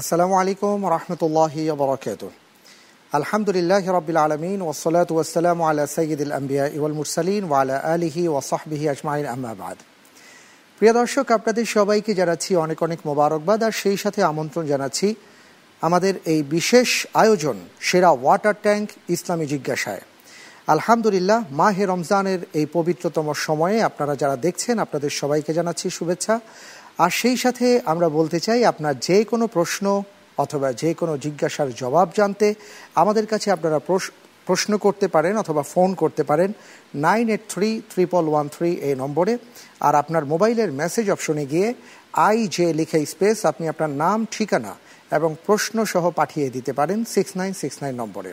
আসসালামু আলাইকুম রহমতুল্লাহি বরকাত আলহামদুলিল্লাহ রবিল আলমিন ওসলাত ওসালাম আলা সঈদুল আম্বিয়া ইউল মুরসালিন ওয়ালা আলিহি ওসাহবিহি আজমাইন আহমাবাদ প্রিয় দর্শক, আপনাদের সবাইকে জানাচ্ছি অনেক অনেক মোবারকবাদ আর সেই সাথে আমন্ত্রণ জানাচ্ছি আমাদের এই বিশেষ আয়োজন সেরা ওয়াটার ট্যাঙ্ক ইসলামী জিজ্ঞাসায়। আলহামদুলিল্লাহ, মাহে রমজানের এই পবিত্রতম সময়ে আপনারা যারা দেখছেন, আপনাদের সবাইকে জানাচ্ছি শুভেচ্ছা। আর সেই সাথে আমরা বলতে চাই, আপনার যে কোনো প্রশ্ন অথবা যে কোনো জিজ্ঞাসার জবাব জানতে আমাদের কাছে আপনারা প্রশ্ন করতে পারেন অথবা ফোন করতে পারেন nine eight three triple one three এই নম্বরে। আর আপনার মোবাইলের মেসেজ অপশনে গিয়ে আই জে লিখে স্পেস, আপনি আপনার নাম, ঠিকানা এবং প্রশ্ন সহ পাঠিয়ে দিতে পারেন সিক্স নাইন সিক্স নাইন নম্বরে।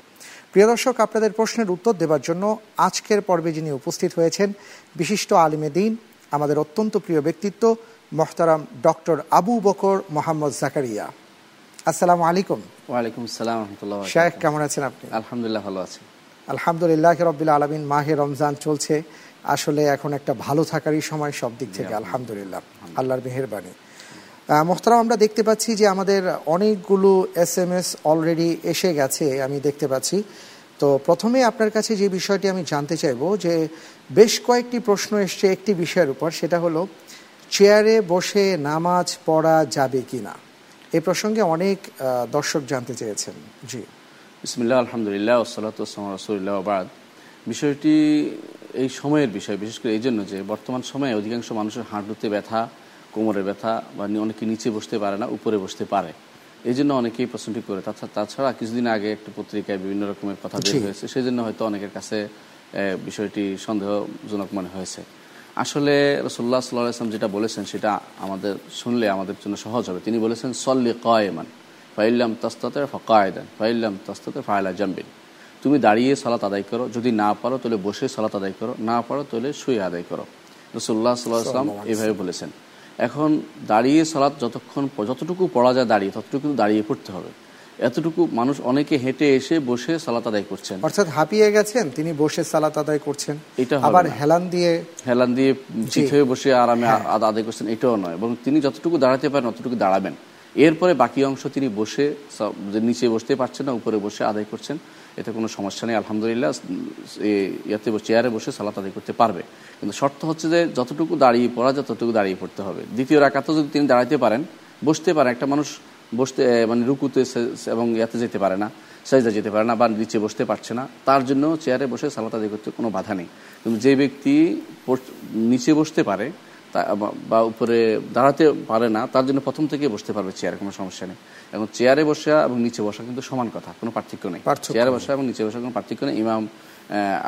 প্রিয় দর্শক, আপনাদের প্রশ্নের উত্তর দেওয়ার জন্য আজকের পর্বে যিনি উপস্থিত হয়েছেন, বিশিষ্ট আলিমে দিন, আমাদের অত্যন্ত প্রিয় ব্যক্তিত্ব মোহতারাম ডক্টর আবু বকর মোহাম্মদ জাকারিয়া। আসসালামু আলাইকুম। ওয়ালাইকুম আসসালাম রহমতুল্লাহ শেখ কেমন আছেন আপনি? আলহামদুলিল্লাহ ভালো আছি। আলহামদুলিল্লাহ রবিল আলমিন মাহে রমজান চলছে। আসলে এখন একটা ভালো থাকারই সময় সব দিক থেকে আলহামদুলিল্লাহ। আল্লাহর মেহরবানি। মোহতারাম আমরা দেখতে পাচ্ছি যে আমাদের অনেকগুলো এস এম এস অলরেডি এসে গেছে আমি দেখতে পাচ্ছি। তো প্রথমে আপনার কাছে যে বিষয়টি আমি জানতে চাইব যে বেশ কয়েকটি প্রশ্ন এসছে একটি বিষয়ের উপর সেটা হলো চেয়ারে বসে নামাজ পড়া যাবে কি না এ প্রসঙ্গে অনেক দর্শক জানতে চেয়েছেন। জি। বিসমিল্লাহ আলহামদুলিল্লাহ ওসালাতাম রসুল্লাহ বাদ। বিষয়টি এই সময়ের বিষয় বিশেষ করে এই জন্য যে বর্তমান সময়ে অধিকাংশ মানুষের হাঁটুতে ব্যথা কোমরে ব্যথা বা অনেকে নিচে বসতে পারে না উপরে বসতে পারে। এই জন্য অনেকেই প্রশ্নটি করে। তাছাড়া কিছুদিন আগে একটা পত্রিকায় বিভিন্ন রকমের কথা বের হয়েছে। সেই জন্য হয়তো অনেকের কাছে বিষয়টি সন্দেহজনক মনে হয়েছে। আসলে রসোল্লা সাল্লাম যেটা বলেছেন সেটা আমাদের শুনলে আমাদের জন্য সহজ হবে। তিনি বলেছেন সল্লি কয়েমান ফাইল্লাম তস্তাতে ফকায়দান ফাইল্লাম তস্তাতে ফায়লা জাম্বিন। তুমি দাঁড়িয়ে সালাত আদায় করো যদি না পারো তাহলে বসে সালাত আদায় করো না পারো তাহলে শুয়ে আদায় করো। রসুল্লাহ সাল্লাহ আসলাম এইভাবে বলেছেন। এখন দাঁড়িয়ে সালাত যতক্ষণ যতটুকু পড়া যায় দাঁড়িয়ে ততটুকু দাঁড়িয়ে পড়তে হবে। এতটুকু মানুষ অনেকে হেঁটে এসে বসে সালাত আদায় করছেন। অর্থাৎ হাঁপিয়ে গেছেন তিনি বসে সালাত আদায় করছেন। এটা আবার হেলান দিয়ে হেলান দিয়ে চিত হয়ে বসে আরামে আদায় করছেন এটাও নয়। এবং তিনি যতটুকু দাঁড়াতে পারেন ততটুকু দাঁড়াবেন। এরপরে বাকি অংশ তিনি বসে নিচে বসতে পারছেন না উপরে বসে আদায় করছেন এতে কোনো সমস্যা নেই। আলহামদুলিল্লাহ ইয়াতে চেয়ারে বসে সালাত আদায় করতে পারবে। কিন্তু শর্ত হচ্ছে যে যতটুকু দাঁড়িয়ে পড়া যায় ততটুকু দাঁড়িয়ে পড়তে হবে। দ্বিতীয় রাকাতও যদি তিনি দাঁড়াতে পারেন বসতে পারেন একটা মানুষ বসতে মানে রুকুতে এবং ইয়াতে যেতে পারে না সাইজা যেতে পারে না বা নিচে বসতে পারছে না তার জন্য চেয়ারে বসে সালাত আদায় করতে কোনো বাধা নেই। কিন্তু যে ব্যক্তি নিচে বসতে পারে বা উপরে দাঁড়াতে পারে না তার জন্য প্রথম থেকে বসতে পারবে চেয়ারে কোনো সমস্যা নেই। এবং চেয়ারে বসা এবং নিচে বসা কিন্তু সমান কথা কোনো পার্থক্য নেই। চেয়ারে বসা এবং নিচে বসা কোনো পার্থক্য নেই। ইমাম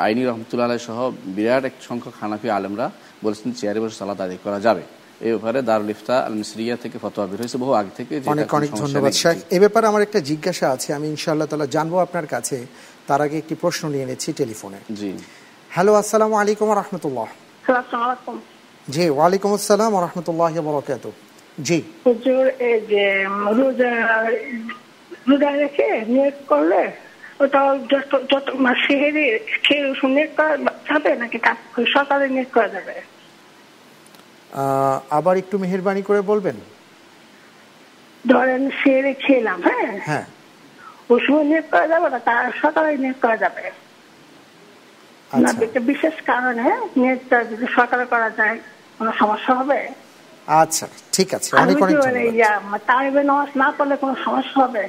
আইনি রহমতুল্লাহ সহ বিরাট এক সংখ্যক হানাফি আলেমরা বলেছেন চেয়ারে বসে সালাত আদায় করা যাবে। এই ব্যাপারে দারুল ইফতা আল মিসরিয়া থেকে ফতোয়া বের হয়েছে। বহু আগে থেকে অনেক অনেক ধন্যবাদ। শেখ এ ব্যাপারে আমার একটা জিজ্ঞাসা আছে আমি ইনশাআল্লাহ তাআলা জানব আপনার কাছে। তার আগে একটি প্রশ্ন নিয়ে নিচ্ছি টেলিফোনে। জি। হ্যালো আসসালামু আলাইকুম রাহমাতুল্লাহ। জি ওয়ালাইকুম আসসালাম রাহমাতুল্লাহ বরকাত জি। হুজুর এই যে রোজা রোজা রেখে নিয়োগ করলে ওটা যত যত সেহেরি খেয়ে করা যাবে নাকি সকালে নিয়োগ করা যাবে? আবার একটু মেহরবানি করে বলবেন? ধরেন সেরে খেলাম হ্যাঁ? হ্যাঁ। ওই সময় নিয়োগ করা যাবে না তার সকালে নিয়োগ করা যাবে। না বিশেষ কারণে নিয়োগটা যদি সকালে করা যায় কোনো সমস্যা হবে? আচ্ছা ঠিক আছে অনেক অনেক তারিবে নামাজ না পড়লে কোনো সমস্যা হবে?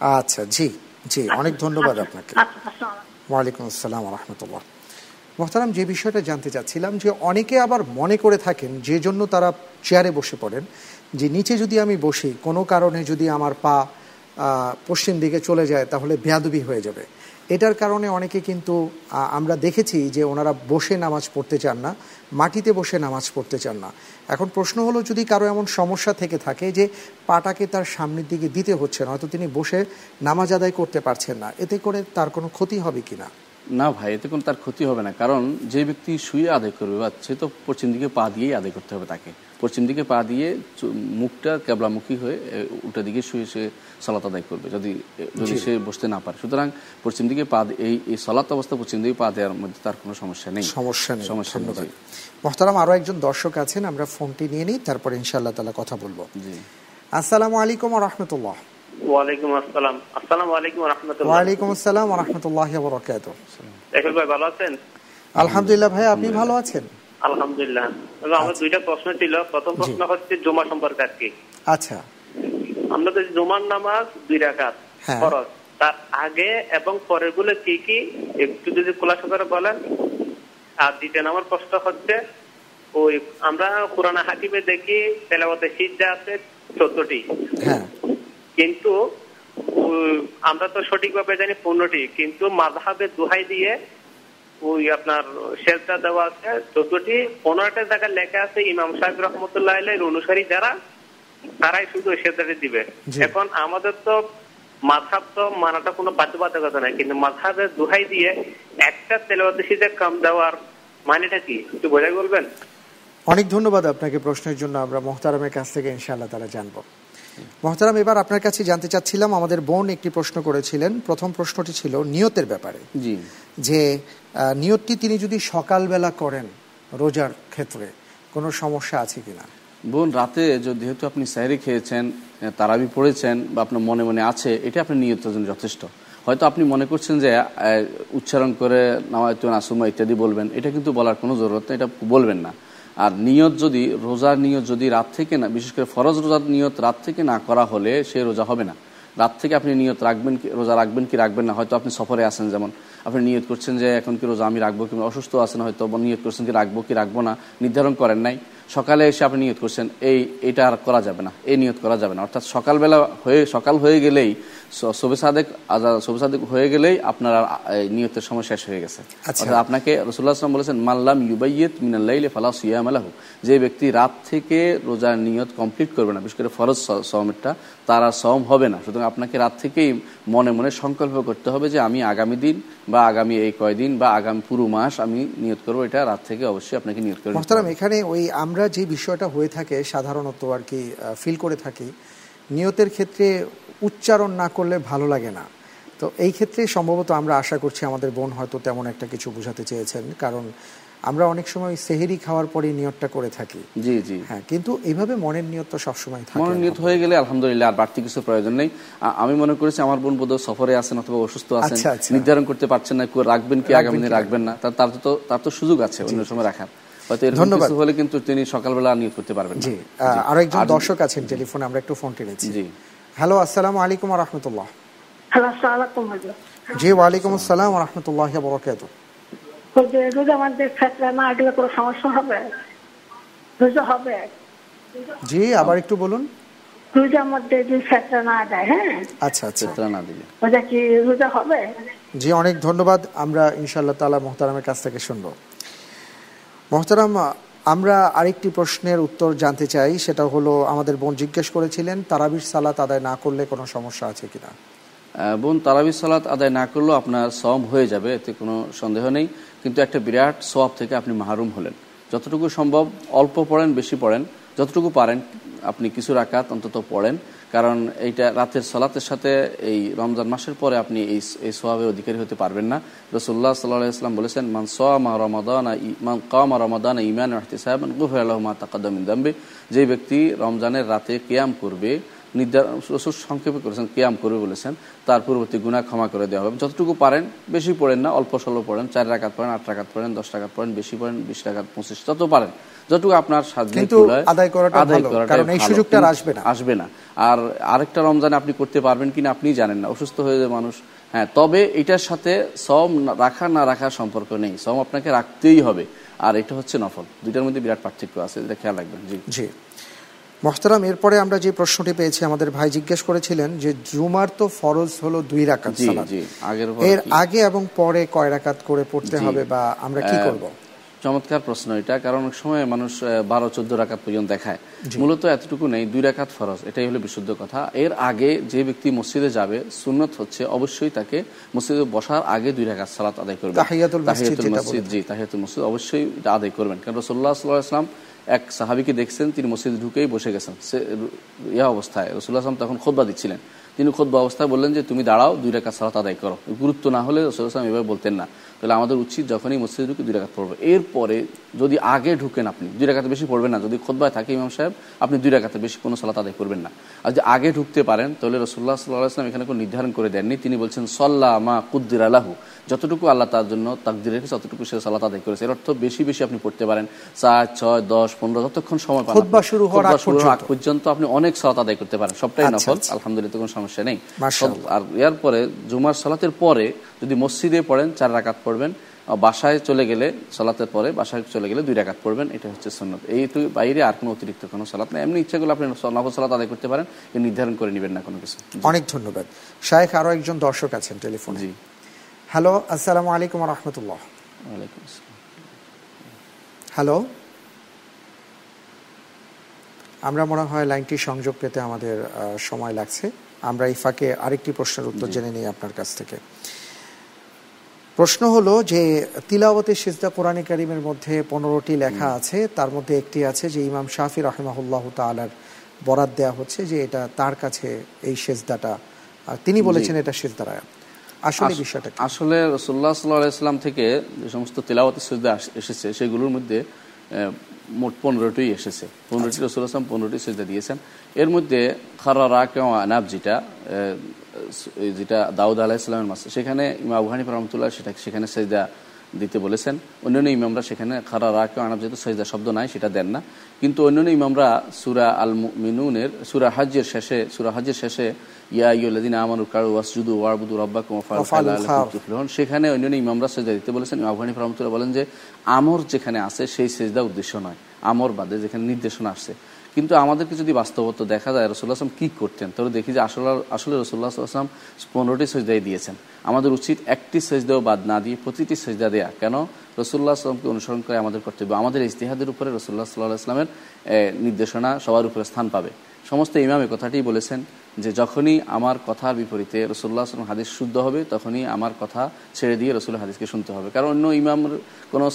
আচ্ছা জি জি অনেক ধন্যবাদ আপনাকে। ওয়ালাইকুম আসসালাম রহমতুল্লাহ। মোহতারাম, যে বিষয়টা জানতে চাচ্ছিলাম যে অনেকে আবার মনে করে থাকেন যে জন্য তারা চেয়ারে বসে পড়েন, যে নিচে যদি আমি বসি, কোনো কারণে যদি আমার পা পশ্চিম দিকে চলে যায় তাহলে বেয়াদবি হয়ে যাবে। এটার কারণে অনেকে কিন্তু আমরা দেখেছি যে ওনারা বসে নামাজ পড়তে চান না, মাটিতে বসে নামাজ পড়তে চান না। এখন প্রশ্ন হলো, যদি কারও এমন সমস্যা থেকে থাকে যে পাটাকে তার সামনের দিকে দিতে হচ্ছে না, হয়তো তিনি বসে নামাজ আদায় করতে পারছেন না, এতে করে তার কোনো ক্ষতি হবে কিনা? না ভাই এতে কোনো তার ক্ষতি হবে না। কারণ যে ব্যক্তি শুয়ে আদায় করবে বা সে তো পশ্চিম দিকে পা দিয়েই আদায় করতে হবে তাকে। পশ্চিম দিকে পা দিয়ে মুখটা কেবলামুখী হয়ে উল্টা দিকে শুয়ে সে সালাত আদায় করবে যদি যদি সে বসতে না পারে। সুতরাং পশ্চিম দিকে পা এই এই সলাত অবস্থা পশ্চিম দিকে পা দেওয়ার মধ্যে তার কোনো সমস্যা নেই। সমস্যা নেই সমস্যা নেই মহতারাম আরও একজন দর্শক আছেন আমরা ফোনটি নিয়ে নিই তারপর ইনশাআল্লাহ তালা কথা বলব। জি। আসসালামু আলাইকুম রহমতুল্লাহ। ওয়ালাইকুম আসসালাম। আসসালামু আলাইকুম রহমতুল্লাহ ওয়ালাইকুম আসসালাম রহমতুল্লাহ বরকাত দেখুন ভাই ভালো আছেন? আলহামদুলিল্লাহ ভাই আপনি ভালো আছেন? আলহামদুলিল্লাহ। আমার দুইটা প্রশ্ন ছিল। প্রথম প্রশ্ন হচ্ছে জুমা সম্পর্কে আর কি আচ্ছা। আমরা তো জুমার নামাজ দুই রাকাত হ্যাঁ। ফরজ। তার আগে এবং পরেরগুলো কি কি? একটু যদি খোলাসা করে বলেন। আর দ্বিতীয় নম্বর প্রশ্ন হচ্ছে ওই আমরা পুরানা হাকিমে দেখি তেলাবতে সিজা আছে চোদ্দটি। হ্যাঁ। কিন্তু আমরা তো সঠিকভাবে জানি পনেরোটি কিন্তু মাধাবে দোহাই দিয়ে ওই আপনার শেরটা দেওয়া আছে। চোদ্দটি পনেরোটা জায়গায় লেখা আছে ইমাম সাহেব রহমতুল্লাহ অনুসারী যারা তারাই শুধু শেরটাটি দিবে। এখন আমাদের তো মাথাব তো মানাটা কোনো বাধ্যবাধকতা নাই কিন্তু মাথাবে দোহাই দিয়ে একটা তেলবাদীতে কাম দেওয়ার মানেটা কি? একটু বোঝাই বলবেন? অনেক ধন্যবাদ আপনাকে প্রশ্নের জন্য। আমরা মোহতারামের কাছ থেকে ইনশাআল্লাহ তারা জানব। মোহতারাম এবার আপনার কাছে জানতে চাচ্ছিলাম আমাদের বোন একটি প্রশ্ন করেছিলেন। প্রথম প্রশ্নটি ছিল নিয়তের ব্যাপারে। জি। যে নিয়তটি তিনি যদি সকালবেলা করেন রোজার ক্ষেত্রে কোনো সমস্যা আছে কিনা? বোন রাতে যেহেতু আপনি স্যারি খেয়েছেন তারাবি পড়েছেন বা আপনার মনে মনে আছে এটা আপনার নিয়তের জন্য যথেষ্ট। হয়তো আপনি মনে করছেন যে উচ্চারণ করে নামায়তু নাসুমা ইত্যাদি বলবেন এটা কিন্তু বলার কোনো জরুরত এটা বলবেন না। আর নিয়ত যদি, রোজার নিয়ত যদি রাত থেকে না, বিশেষ করে ফরজ রোজার নিয়ত রাত থেকে না করা হলে সে রোজা হবে না। রাত থেকে আপনি নিয়ত রাখবেন কি, রোজা রাখবেন কি রাখবেন না? হয়তো আপনি সফরে আসেন যেমন আপনি নিয়ত করছেন যে এখন কি রোজা আমি রাখব কিংবা অসুস্থ আছেন হয়তো নিয়ত করছেন কি রাখব কি রাখব না, নির্ধারণ করেন নাই। সকালে এসে আপনি নিয়ত করছেন, এই, এটা আর করা যাবে না, এই নিয়ত করা যাবে না। অর্থাৎ সকালবেলা হয়ে, সকাল হয়ে গেলেই স- সাদেক শোবে সাদেক হয়ে গেলেই আপনার নিয়তের সময় শেষ হয়ে গেছে। আচ্ছা। অর্থাৎ আপনাকে রসুল্লাহ আসলাম বলেছেন মাল্লাম ইউবাইয়েত মিনাল্লাইলে ফালা সিয়াম আলাহু যে ব্যক্তি রাত থেকে রোজার নিয়ত কমপ্লিট করবে না বিশেষ করে ফরজ স- সওমেরটা তার আর সম হবে না। সুতরাং আপনাকে রাত থেকেই মনে মনে সংকল্প করতে হবে যে আমি আগামী দিন বা আগামী এই কয়দিন বা আগামী পুরো মাস আমি নিয়ত করব। এটা রাত থেকে অবশ্যই আপনাকে নিয়ত করে নিতে মোহতারাম এখানে ওই আমরা যে বিষয়টা হয়ে থাকে সাধারণত আর কি ফিল করে থাকি নিয়তের ক্ষেত্রে উচ্চারণ না করলে ভালো লাগে না। তো এই ক্ষেত্রে সম্ভবত আমরা আশা করছি আমাদের বোন হয়তো তেমন একটা কিছু বোঝাতে চেয়েছেন কারণ আমরা অনেক সময় সেহেরি খাওয়ার পরে নিয়তটা করে থাকি। জি জি। হ্যাঁ কিন্তু এইভাবে মনের নিয়ত তো সবসময় থাকে। মনোনীত হয়ে গেলে আলহামদুলিল্লাহ আর বাড়তি কিছু প্রয়োজন নেই। আমি মনে করেছি আমার বোন বোধ সফরে আছেন অথবা অসুস্থ আছেন। আচ্ছা, আচ্ছা। নির্ধারণ করতে পারছেন না কো- রাখবেন কি আগামী দিনে রাখবেন না। তার তো তার তো সুযোগ আছে অন্য সময় রাখার। হয়তো এরকম। কিছু হলে কিন্তু তিনি সকালবেলা নিয়োগ করতে পারবেন জি আহ, আরও একজন দর্শক আছেন টেলিফোনে আমরা একটু ফোন টেনেছি। জি। হ্যালো আসসালামু আলাইকুম রহমতুল্লাহ হ্যালো আসসালামাইকুম হুজুর জি ওয়ালাইকুম আসসালাম রহমতুল্লাহ বরকাত হুজুর রোজা আমাদের ক্ষেত্রে না গেলে কোনো সমস্যা হবে রোজা হবে জি আবার একটু বলুন রোজার মধ্যে যদি ক্ষেত্রে না দেয় হ্যাঁ আচ্ছা আচ্ছা চেতনা না দিলে ওটা কি রোজা হবে জি অনেক ধন্যবাদ আমরা ইনশাআল্লাহ তালা মোহতারামের কাছ থেকে শুনব মোহতারাম আমরা আরেকটি প্রশ্নের উত্তর জানতে চাই, সেটা হলো, আমাদের বোন জিজ্ঞেস করেছিলেন, তারাবির সালাত আদায় না করলে কোনো সমস্যা আছে কিনা? বোন, তারাবির সালাত আদায় না করলেও আপনার সব হয়ে যাবে, এতে কোনো সন্দেহ নেই। কিন্তু একটা বিরাট সব থেকে আপনি মাহরুম হলেন। যতটুকু সম্ভব অল্প পড়েন, বেশি পড়েন। যতটুকু পারেন, আপনি কিছু রাখাত অন্তত পড়েন। কারণ এইটা রাতের সলাতের সাথে এই রমজান মাসের পরে আপনি এই এই সোয়াবের অধিকারী হতে পারবেন না। রসুল্লাহ সাল্লাহ ইসলাম বলেছেন, মান সোয়ামা রমাদান মান কামা রমাদান ইমান সাহেব গুফর আলহমা দাম্বি দাম্বে। যে ব্যক্তি রমজানের রাতে কেয়াম করবে নির্ধারণ রসুল সংক্ষেপে করেছেন কিয়াম করবে বলেছেন তার পূর্ববর্তী গুণা ক্ষমা করে দেওয়া হবে। যতটুকু পারেন বেশি পড়েন না অল্প স্বল্প পড়েন চার রাকাত পড়েন আট রাকাত পড়েন দশ টাকাত পড়েন বেশি পড়েন বিশ টাকাত পঁচিশ যত পারেন। যতটুকু আপনার আদায় করাটা সুযোগটা আসবে না। আসবে না। আর আরেকটা রমজানে আপনি করতে পারবেন কিনা আপনি জানেন না। অসুস্থ হয়ে যায় মানুষ হ্যাঁ তবে এটার সাথে সম রাখা না রাখার সম্পর্ক নেই। সম আপনাকে রাখতেই হবে। আর এটা হচ্ছে নফল। দুইটার মধ্যে বিরাট পার্থক্য আছে এটা খেয়াল রাখবেন। জি। জি। মোহতারাম এরপরে আমরা যে প্রশ্নটি পেয়েছি আমাদের ভাই জিজ্ঞেস করেছিলেন যে জুমার তো ফরজ হলো দুই রাকাত সালাত। এর আগে এবং পরে কয় রাকাত করে পড়তে হবে বা আমরা কি করব? চমৎকার প্রশ্ন এটা কারণ অনেক সময় মানুষ বারো চোদ্দ রাকাত পর্যন্ত দেখায়। মূলত এতটুকু নেই দুই রাকাত ফরজ এটাই হলো বিশুদ্ধ কথা। এর আগে যে ব্যক্তি মসজিদে যাবে সুন্নত হচ্ছে অবশ্যই তাকে মসজিদে বসার আগে দুই রাকাত সালাত আদায় করবেন তাহিয়াতুল মসজিদ জি তাহিয়াতুল মসজিদ অবশ্যই এটা আদায় করবেন। কারণ রসুল্লাহ সাল্লাহ ইসলাম এক সাহাবিকে দেখছেন, তিনি মসজিদে ঢুকেই বসে গেছেন। সে, ইয়া অবস্থায় রসুল্লাহ আসলাম তখন খোদবা দিচ্ছিলেন। তিনি খোদ অবস্থায় বললেন যে তুমি দাঁড়াও দুই রেখা সালাত আদায় করো। গুরুত্ব না হলে রসুল আসলাম এভাবে বলতেন না। তাহলে আমাদের উচিত যখনই মসজিদে ঢুকে দুই রেখাত পড়বে। এরপরে যদি আগে ঢুকেন আপনি দুই রেখাতে বেশি পড়বেন না। যদি খোদবায় থাকে ইমাম সাহেব আপনি দুই রেখাতে বেশি কোনো সালাত আদায় করবেন না। আর যদি আগে ঢুকতে পারেন তাহলে রসুল্লাহ সাল্লাহ আসলাম এখানে কোনো নির্ধারণ করে দেননি। তিনি বলছেন সল্লাহ মা কুদ্দির আলাহু যতটুকু আল্লাহ তার জন্য তাকদির রেখেছে ততটুকু সে সালাত আদায় করেছে। এর অর্থ বেশি বেশি আপনি পড়তে পারেন। চার ছয় দশ পনেরো যতক্ষণ সময় পান শুরু হওয়ার আগ। পর্যন্ত। আপনি অনেক সালাত আদায় করতে পারেন। সবটাই আচ্ছা, নফল। আচ্ছা। আলহামদুলিল্লাহ কোনো সমস্যা নেই। আর এর পরে জুমার সালাতের পরে যদি মসজিদে পড়েন চার রাকাত পড়বেন। বাসায় চলে গেলে সালাতের পরে বাসায় চলে গেলে দুই রাকাত পড়বেন। এটা হচ্ছে সন্ন্যত এই তো বাইরে আর কোনো অতিরিক্ত কোনো সালাত নেই। এমনি ইচ্ছা করলে আপনি নফল সালাত আদায় করতে পারেন। নির্ধারণ করে নেবেন না কোনো কিছু। অনেক ধন্যবাদ। শায়েখ আরও একজন দর্শক আছেন টেলিফোনে। জি। হ্যালো আসসালামু আলাইকুম রহমতুল্লাহ। হ্যালো। আমরা মনে হয় লাইনটি সংযোগ পেতে আমাদের সময় লাগছে। আমরা এই ফাঁকে আরেকটি প্রশ্নের উত্তর জেনে নিই আপনার কাছ থেকে। প্রশ্ন হলো যে তিলাওয়াতে সিজদা কোরআনে কারিমের মধ্যে পনেরোটি লেখা আছে তার মধ্যে একটি আছে যে ইমাম শাফি রহমাহুল্লাহ তালার বরাদ দেয়া হচ্ছে যে এটা তার কাছে এই সেজদাটা আর তিনি বলেছেন এটা সেজদার আয়াত। আসলে আস- বিষয়টা? আসলে রসুল্লাহ সাল্লাম থেকে যে সমস্ত তেলাওয়াতি সুবিধা এসেছে সেগুলোর মধ্যে মোট পনেরোটি এসেছে পনেরোটি আচ্ছা। রসুল আসলাম পনেরোটি সেজা দিয়েছেন এর মধ্যে খারা রাক আনাব যেটা যেটা দাউদ আলাহিসামের মাসে সেখানে ইমা আবু হানিফ রহমতুল্লাহ সেটা সেখানে সেজদা দিতে বলেছেন। অন্যান্য ইমামরা সেখানে খারা রাক আনাব যেহেতু সেজদা শব্দ নাই সেটা দেন না। কিন্তু অন্যান্য ইমামরা সুরা আল মিনুনের সুরা হাজ্যের শেষে সুরা হাজ্যের শেষে ইয়া আমানুর কারু ওয়ারবুদু। তুফলিহুন। সেখানে অন্যান্য ইমামরা সেজদা দিতে বলেছেন। আবু রহমতুল্লাহ বলেন যে আমর যেখানে আছে সেই সেজদা উদ্দেশ্য নয়। আমর বাদে যেখানে নির্দেশনা আসছে। কিন্তু আমাদেরকে যদি বাস্তবত দেখা যায় রসুল্লাহ আসলাম কি করতেন? তাহলে দেখি যে আসলে আসলে রসুল্লাহ আসলাম পনেরোটি সজদাই দিয়েছেন। আমাদের উচিত একটি সজদাও বাদ না দিয়ে প্রতিটি সজদা দেয়া। কেন? রসুল্লাহ আসলামকে অনুসরণ করে আমাদের কর্তব্য। আমাদের ইস্তিহাদের উপরে রসুল্লাহ সাল্লাহ আসলামের নির্দেশনা সবার উপরে স্থান পাবে। সমস্ত ইমাম কথাটি বলেছেন যে, যখনই আমার কথার বিপরীতে রসুল্লাহ আসলাম হাদিস শুদ্ধ হবে, তখনই আমার কথা ছেড়ে দিয়ে রসুল হাদিসকে শুনতে হবে। কারণ অন্য ইমাম কোনো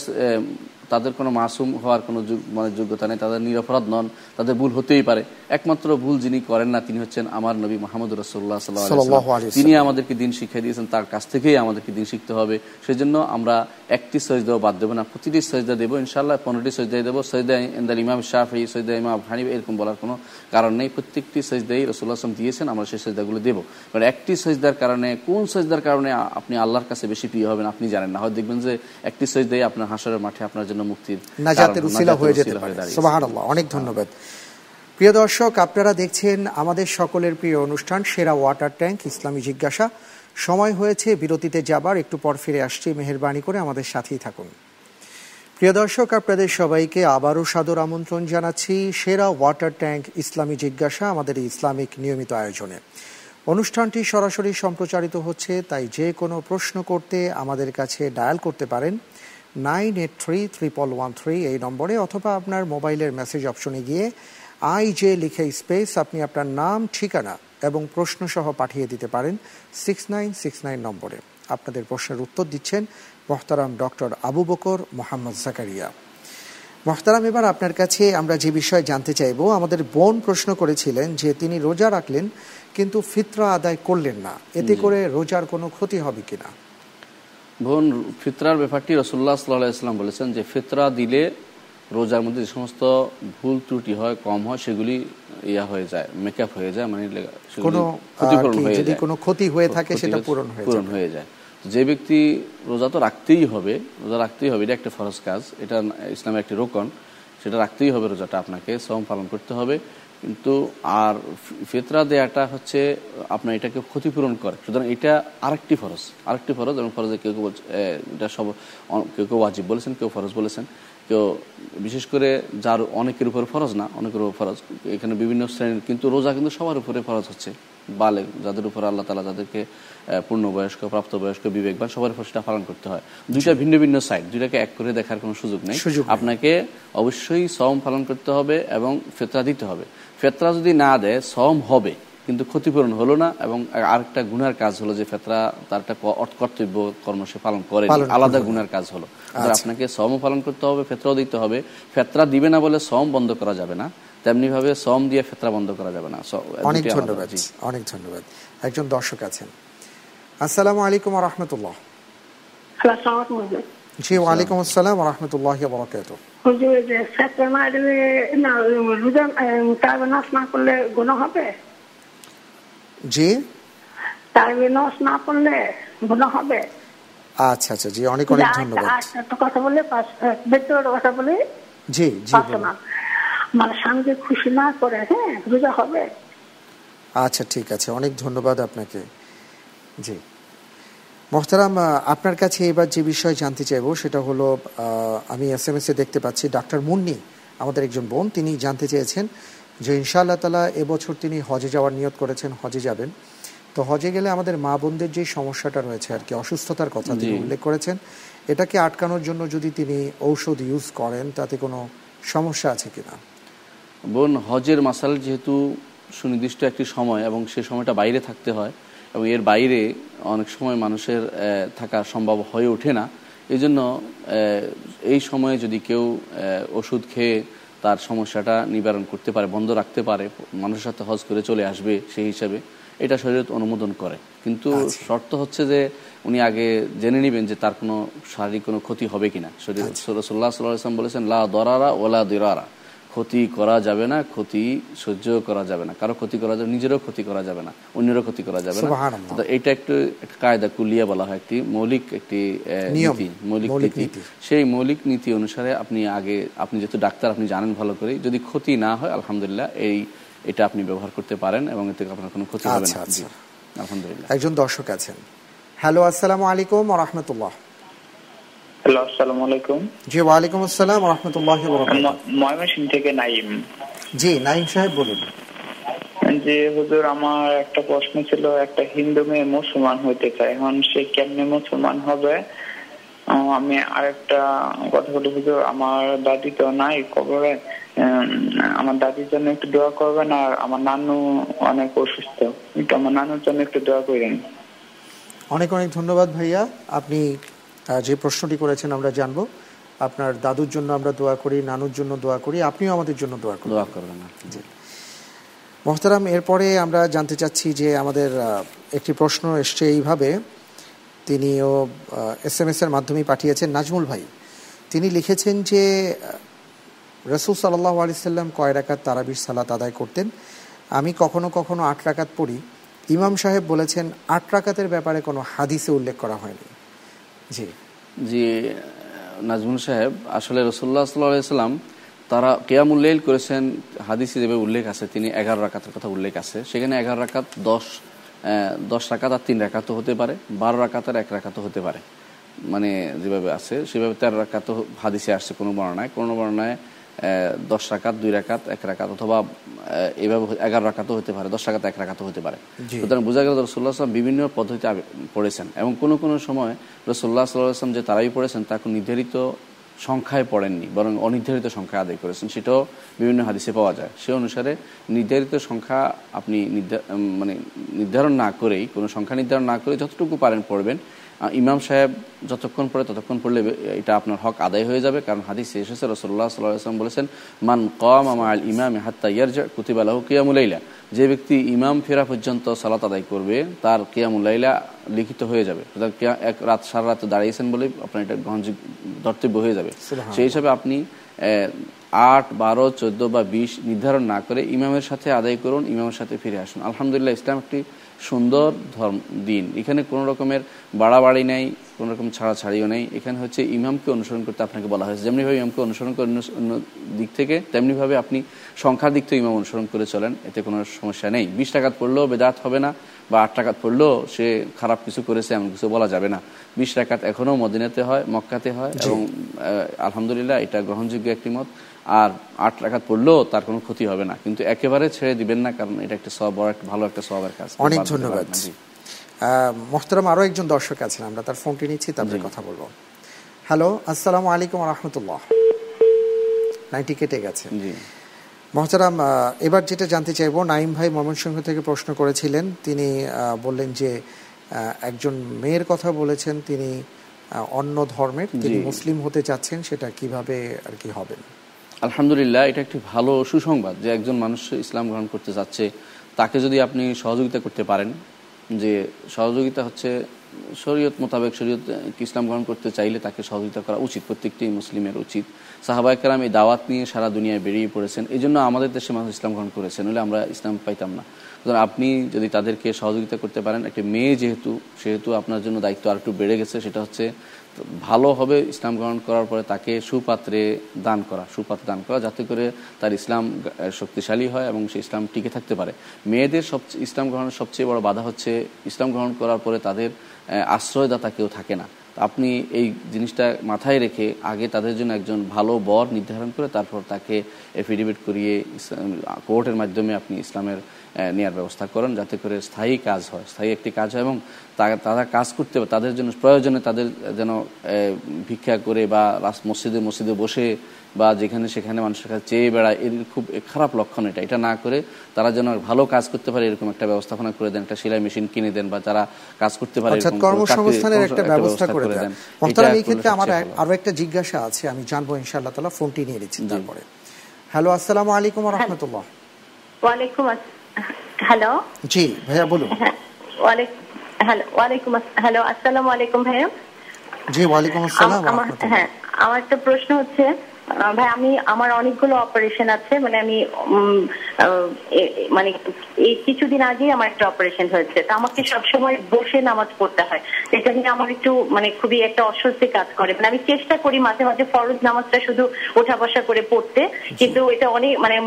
তাদের কোনো মাসুম হওয়ার কোনো মানে যোগ্যতা নেই তাদের নিরপরাধ নন তাদের ভুল হতেই পারে। একমাত্র ভুল যিনি করেন না তিনি হচ্ছেন আমার নবী মোহাম্মদ রসুল্লাহ সাল্লাল্লাহু তিনি আমাদেরকে দিন শিক্ষা দিয়েছেন তার কাছ থেকেই আমাদেরকে দিন শিখতে হবে। সেজন্য আমরা একটি সজদাও বাদ দেবো না প্রতিটি সজদা দেবো ইনশাল্লাহ পনেরোটি সজদাই দেবো। সজদা ইন্দাল ইমাম শাহি সজদা ইমাম হানিফ এরকম বলার কোনো কারণ নেই। প্রত্যেকটি সজদাই রসুল্লাহ আসলাম দিয়েছেন আমরা সেই সজদাগুলো দেবো। কারণ একটি সজদার কারণে কোন সজদার কারণে আপনি আল্লাহর কাছে বেশি প্রিয় হবেন আপনি জানেন না। হয় দেখবেন যে একটি সজদাই আপনার হাসরের মাঠে আপনার জন্য মুক্তির নাজাতের উসিলা হয়ে যেতে পারে। সুবহানাল্লাহ অনেক ধন্যবাদ। প্রিয় দর্শক আপনারা দেখছেন আমাদের সকলের প্রিয় অনুষ্ঠান সেরা ওয়াটার ট্যাঙ্ক ইসলামী জিজ্ঞাসা। সময় হয়েছে বিরতিতে যাবার একটু পর ফিরে আসছি মেহেরবানি করে আমাদের সাথেই থাকুন। প্রিয় দর্শক আপনাদের সবাইকে আবারও সাদর আমন্ত্রণ জানাচ্ছি সেরা ওয়াটার ট্যাঙ্ক ইসলামী জিজ্ঞাসা আমাদের ইসলামিক নিয়মিত আয়োজনে। অনুষ্ঠানটি সরাসরি সম্প্রচারিত হচ্ছে তাই যে কোনো প্রশ্ন করতে আমাদের কাছে ডায়াল করতে পারেন। Nine eight three triple one three এই নম্বরে অথবা আপনার মোবাইলের মেসেজ অপশনে গিয়ে আই জে লিখে স্পেস আপনি আপনার নাম ঠিকানা এবং প্রশ্ন সহ পাঠিয়ে দিতে পারেন সিক্স নাইন সিক্স নাইন নম্বরে। আপনাদের প্রশ্নের উত্তর দিচ্ছেন মোহতারাম ডক্টর আবু বকর মোহাম্মদ জাকারিয়া। মোহতারাম এবার আপনার কাছে আমরা যে বিষয়ে জানতে চাইব আমাদের বোন প্রশ্ন করেছিলেন যে তিনি রোজা রাখলেন কিন্তু ফিতরা আদায় করলেন না। এতে করে রোজার কোনো ক্ষতি হবে কিনা? বোন ফিতরার ব্যাপারটি রসুল্লাহ সাল্লাহ ইসলাম বলেছেন যে ফিতরা দিলে রোজার মধ্যে যে সমস্ত ভুল ত্রুটি হয় কম হয় সেগুলি ইয়া হয়ে যায় মেকআপ হয়ে যায় মানে কোনো, ক্ষতিপূরণ হয়ে যায়। কোনো ক্ষতি হয়ে থাকে সেটা পূরণ পূরণ হয়ে যায়। যে ব্যক্তি রোজা তো রাখতেই হবে রোজা রাখতেই হবে এটা একটা ফরজ কাজ এটা ইসলামের একটি রোকন সেটা রাখতেই হবে রোজাটা আপনাকে শ্রম পালন করতে হবে। কিন্তু আর ফিতরা দেয়াটা হচ্ছে আপনার এটাকে ক্ষতিপূরণ করে। সুতরাং এটা আরেকটি ফরজ আরেকটি ফরজ এবং ফরজে কেউ কেউ বলছে এটা সব কেউ কেউ ওয়াজিব বলেছেন কেউ ফরজ বলেছেন। কেউ বিশেষ করে যার অনেকের উপর ফরজ না অনেকের উপর ফরজ এখানে বিভিন্ন শ্রেণির কিন্তু রোজা কিন্তু সবার উপরে ফরজ হচ্ছে। বালে যাদের উপর আল্লাহ তালা যাদেরকে পূর্ণবয়স্ক প্রাপ্তবয়স্ক বিবেকবান সবার উপর সেটা পালন করতে হয়। দুইটা ভিন্ন ভিন্ন সাইড দুইটাকে এক করে দেখার কোনো সুযোগ নেই। সুযোগ নেই। আপনাকে অবশ্যই সম পালন করতে হবে এবং ফেতরা দিতে হবে। ফেতরা যদি না দেয় সম হবে কিন্তু ক্ষতিপূরণ হলো না এবং আরেকটা গুনার কাজ হলো যে ফেতরা তার একটা কর্তব্য কর্ম সে পালন করে আলাদা গুনার কাজ হলো। আচ্ছা। আপনাকে সমও পালন করতে হবে ফেতরাও দিতে হবে। ফেতরা দিবে না বলে সম বন্ধ করা যাবে না। তেমনি ভাবে সম দিয়ে ফেতরা বন্ধ করা যাবে না। অনেক ধন্যবাদ অনেক ধন্যবাদ। একজন দর্শক আছেন। আসসালামু আলাইকুম রহমতুল্লাহ। জি ওয়ালাইকুম আসসালাম রহমতুল্লাহ বরকাত হুজুর যে সেপ্টেম্বর না রোজা তার নাচ না করলে গুণ হবে? জি? তার নাচ না করলে গুণ হবে? আচ্ছা আচ্ছা জি অনেক অনেক আচ্ছা, ধন্যবাদ। আচ্ছা, কথা বলে পাঁচ কথা বলে। জি জি মানে স্বামীকে খুশি না করে হ্যাঁ রোজা হবে? আচ্ছা ঠিক আছে অনেক ধন্যবাদ আপনাকে। জি। মোহতারাম আপনার কাছে এবার যে বিষয় জানতে চাইব সেটা হলো আমি এস এম এস এ দেখতে পাচ্ছি ডাক্তার মুন্নি আমাদের একজন বোন তিনি জানতে চেয়েছেন যে ইনশাআল্লাহ তালা এবছর তিনি হজে যাওয়ার নিয়ত করেছেন হজে যাবেন। তো হজে গেলে আমাদের মা বোনদের যে সমস্যাটা রয়েছে আর কি অসুস্থতার কথা তিনি উল্লেখ করেছেন এটাকে আটকানোর জন্য যদি তিনি ঔষধ ইউজ করেন তাতে কোনো সমস্যা আছে কিনা? বোন হজের মাসাল যেহেতু সুনির্দিষ্ট একটি সময় এবং সে সময়টা বাইরে থাকতে হয় এবং এর বাইরে অনেক সময় মানুষের থাকা সম্ভব হয়ে ওঠে না। এই জন্য এই সময়ে যদি কেউ ওষুধ খেয়ে তার সমস্যাটা নিবারণ করতে পারে বন্ধ রাখতে পারে মানুষের সাথে হজ করে চলে আসবে সেই হিসাবে এটা শরীর অনুমোদন করে। কিন্তু শর্ত হচ্ছে যে উনি আগে জেনে নেবেন যে তার কোনো শারীরিক কোনো ক্ষতি হবে কিনা। শরীর রসুল্লাহ সাল্লাম বলেছেন লা দরারা ওলা দিরারা। ক্ষতি করা যাবে না ক্ষতি সহ্য করা যাবে না। কারও ক্ষতি করা যাবে নিজেরও ক্ষতি করা যাবে না অন্যেরও ক্ষতি করা যাবে না। তো এটা একটু কায়দা কুলিয়া বলা হয় একটি মৌলিক একটি নীতি মৌলিক নীতি। সেই মৌলিক নীতি অনুসারে আপনি আগে আপনি যেহেতু ডাক্তার আপনি জানেন ভালো করে যদি ক্ষতি না হয় আলহামদুলিল্লাহ এই এটা আপনি ব্যবহার করতে পারেন এবং এতে আপনার কোনো ক্ষতি হবে আচ্ছা, না আচ্ছা। আলহামদুলিল্লাহ। একজন দর্শক আছেন। হ্যালো আসসালামু আলাইকুম রহমতুল্লাহ। হ্যালো আসসালামু আলাইকুম। জি ওয়ালাইকুম আসসালাম রহমতুল্লাহ ময়মনসিংহ থেকে নাইম। জি নাইম সাহেব বলুন। যে হুজুর আমার একটা প্রশ্ন ছিল একটা হিন্দু মেয়ে মুসলমান হইতে চায় এখন সে কেমনে মুসলমান হবে? আমি আরেকটা কথা বলি হুজুর আমার দাদি তো নাই কবরে আমার দাদির জন্য একটু দোয়া করবেন আর আমার নানু অনেক অসুস্থ। একটু আমার নানুর জন্য একটু দোয়া করেন। অনেক অনেক ধন্যবাদ ভাইয়া। আপনি যে প্রশ্নটি করেছেন আমরা জানব। আপনার দাদুর জন্য আমরা দোয়া করি নানুর জন্য দোয়া করি আপনিও আমাদের জন্য দোয়া করি দোয়া করবেন। জি। মোহতারাম এরপরে আমরা জানতে চাচ্ছি যে আমাদের একটি প্রশ্ন এসছে এইভাবে। তিনিও এস এম এস এর মাধ্যমে পাঠিয়েছেন। নাজমুল ভাই তিনি লিখেছেন যে রসুল সাল্লাহ আলি সাল্লাম কয় রাকাত তারাবির সালাত আদায় করতেন? আমি কখনো কখনো আট রাকাত পড়ি। ইমাম সাহেব বলেছেন আট রাকাতের ব্যাপারে কোনো হাদিসে উল্লেখ করা হয়নি। জি। জি নাজমুল সাহেব আসলে রসুল্লাহ সাল্লাম তারা কেয়ামুল্লাইল করেছেন হাদিসে যেভাবে উল্লেখ আছে তিনি এগারো রাকাতের কথা উল্লেখ আছে সেখানে এগারো রাকাত দশ দশ রাকাত আর তিন রাকাতও হতে পারে বারো রাকাত আর এক রাকাতও হতে পারে। মানে যেভাবে আছে সেভাবে তেরো রাকাতও হাদিসে আসছে কোনো বর্ণায় কোনো বর্ণনায় আহ, দশ রাকাত দুই রাকাত এক রাকাত অথবা এভাবে এগারো রাকাতও হতে পারে দশ রাকাত এক রাকাতও হতে পারে। সুতরাং বোঝা গেল রসুল্লাহ আসলাম বিভিন্ন পদ্ধতিতে আবে- পড়েছেন এবং কোনো কোনো সময় রসুল্লাহ সাল্লাহ আসলাম যে তারাই পড়েছেন তা নির্ধারিত সংখ্যায় পড়েননি বরং অনির্ধারিত সংখ্যায় আদায় করেছেন। সেটাও বিভিন্ন হাদিসে পাওয়া যায়। সে অনুসারে নির্ধারিত সংখ্যা আপনি মানে নির্ধারণ না করেই কোনো সংখ্যা নির্ধারণ না করে যতটুকু পারেন পড়বেন। ইমাম সাহেব যতক্ষণ পড়ে ততক্ষণ পড়লে এটা আপনার হক আদায় হয়ে যাবে কারণ হাদিসে এসেছে রসল্লাহ সাল্লাম বলেছেন মান কম আল ইমাম হাত্তা ইয়ারজা কুতিবালাহ কিয়ামুলাইলা যে ব্যক্তি ইমাম ফেরা পর্যন্ত সালাত আদায় করবে তার কিয়ামুলাইলা লিখিত হয়ে যাবে। সুতরাং এক রাত সারা রাত দাঁড়িয়েছেন বলে আপনার এটা গ্রহণযোগ্য ধর্তব্য হয়ে যাবে। সেই হিসাবে আপনি আহ, আট বারো চোদ্দ বা বিশ নির্ধারণ না করে ইমামের সাথে আদায় করুন ইমামের সাথে ফিরে আসুন। আলহামদুলিল্লাহ ইসলাম একটি সুন্দর ধর্ম দিন। এখানে কোনো রকমের বাড়াবাড়ি নেই কোনো রকম ছাড়াছাড়িও নেই। এখানে হচ্ছে ইমামকে অনুসরণ করতে আপনাকে বলা হয়েছে। যেমনিভাবে ইমামকে অনুসরণ করে অন্য- অন্য দিক থেকে তেমনিভাবে আপনি সংখ্যার দিক থেকে ইমাম অনুসরণ করে চলেন। এতে কোনো সমস্যা নেই। বিশ টাকাত পড়লেও বেদাত হবে না বা আট টাকাত পড়লেও সে খারাপ কিছু করেছে এমন কিছু বলা যাবে না। বিশ টাকাত এখনও মদিনাতে হয় মক্কাতে হয় এবং আলহামদুলিল্লাহ এটা গ্রহণযোগ্য একটি মত। আর আট রাখাত পড়লেও তার কোনো ক্ষতি হবে না। কিন্তু একেবারে ছেড়ে দিবেন না কারণ এটা একটা সব বড় একটা ভালো একটা সবের কাজ। অনেক ধন্যবাদ। মোহতারাম আরও একজন দর্শক আছেন আমরা তার ফোনটি নিচ্ছি তারপরে কথা বলব। হ্যালো আসসালামু আলাইকুম রহমতুল্লাহ লাইনটি কেটে গেছে। জি। মহতারাম এবার যেটা জানতে চাইব নাইম ভাই ময়মনসিংহ থেকে প্রশ্ন করেছিলেন। তিনি বললেন যে একজন মেয়ের কথা বলেছেন তিনি অন্য ধর্মের তিনি মুসলিম হতে চাচ্ছেন সেটা কীভাবে আর কি হবেন আলহামদুলিল্লাহ, এটা একটি ভালো সুসংবাদ যে একজন মানুষ ইসলাম গ্রহণ করতে যাচ্ছে। তাকে যদি আপনি সহযোগিতা করতে পারেন, যে সহযোগিতা হচ্ছে শরীয়ত মোতাবেক শরীয়ত ইসলাম গ্রহণ করতে চাইলে তাকে সহযোগিতা করা উচিত, প্রত্যেকটি মুসলিমের উচিত। সাহাবাইকার এই দাওয়াত নিয়ে সারা দুনিয়ায় বেরিয়ে পড়েছেন এই জন্য আমাদের দেশে মানুষ ইসলাম গ্রহণ করেছেন হলে আমরা ইসলাম পাইতাম না। সুতরাং আপনি যদি তাদেরকে সহযোগিতা করতে পারেন, একটি মেয়ে যেহেতু, সেহেতু আপনার জন্য দায়িত্ব আর একটু বেড়ে গেছে, সেটা হচ্ছে ভালো হবে ইসলাম গ্রহণ করার পরে তাকে সুপাত্রে দান করা, সুপাত্রে দান করা, যাতে করে তার ইসলাম শক্তিশালী হয় এবং সে ইসলাম টিকে থাকতে পারে। মেয়েদের সবচেয়ে ইসলাম গ্রহণের সবচেয়ে বড় বাধা হচ্ছে ইসলাম গ্রহণ করার পরে তাদের আশ্রয়দাতা কেউ থাকে না। আপনি এই জিনিসটা মাথায় রেখে আগে তাদের জন্য একজন ভালো বর নির্ধারণ করে তারপর তাকে এফিডেভিট করিয়ে কোর্টের মাধ্যমে আপনি ইসলামের নেওয়ার ব্যবস্থা করেন যাতে করে স্থায়ী কাজ হয় স্থায়ী একটি কাজ হয় এবং তারা কাজ করতে তাদের জন্য প্রয়োজনে তাদের যেন ভিক্ষা করে বা মসজিদে মসজিদে বসে বা যেখানে সেখানে মানুষের কাছে চেয়ে বেড়ায় এর খুব খারাপ লক্ষণ এটা। এটা না করে তারা যেন ভালো কাজ করতে পারে এরকম একটা ব্যবস্থাপনা করে দেন একটা সেলাই মেশিন কিনে দেন বা তারা কাজ করতে পারে কর্মসংস্থানের একটা ব্যবস্থা করে দেন। এই ক্ষেত্রে আমার আরও একটা জিজ্ঞাসা আছে আমি জানব ইনশাআল্লাহ তাআলা ফোনটি নিয়ে নিচ্ছি তারপরে। হ্যালো আসসালামু আলাইকুম ওয়া রাহমাতুল্লাহ। ওয়া আলাইকুম হ্যালো জি ভাইয়া বলুন। হ্যাঁ, হ্যালো ওয়ালাইকুম হ্যালো আসসালামু আলাইকুম ভাইয়া। জি ওয়ালাইকুম আসসালাম হ্যাঁ আমার একটা প্রশ্ন হচ্ছে ভাই আমি আমার অনেকগুলো অপারেশন আছে। মানে আমি মানে এই কিছুদিন আগেই আমার একটা অপারেশন হয়েছে। তা আমাকে সবসময় বসে নামাজ পড়তে হয়। এটা নিয়ে আমার একটু মানে খুবই একটা অস্বস্তি কাজ করে। মানে আমি চেষ্টা করি মাঝে মাঝে ফরজ নামাজটা শুধু ওঠা বসা করে পড়তে। কিন্তু এটা অনেক মানে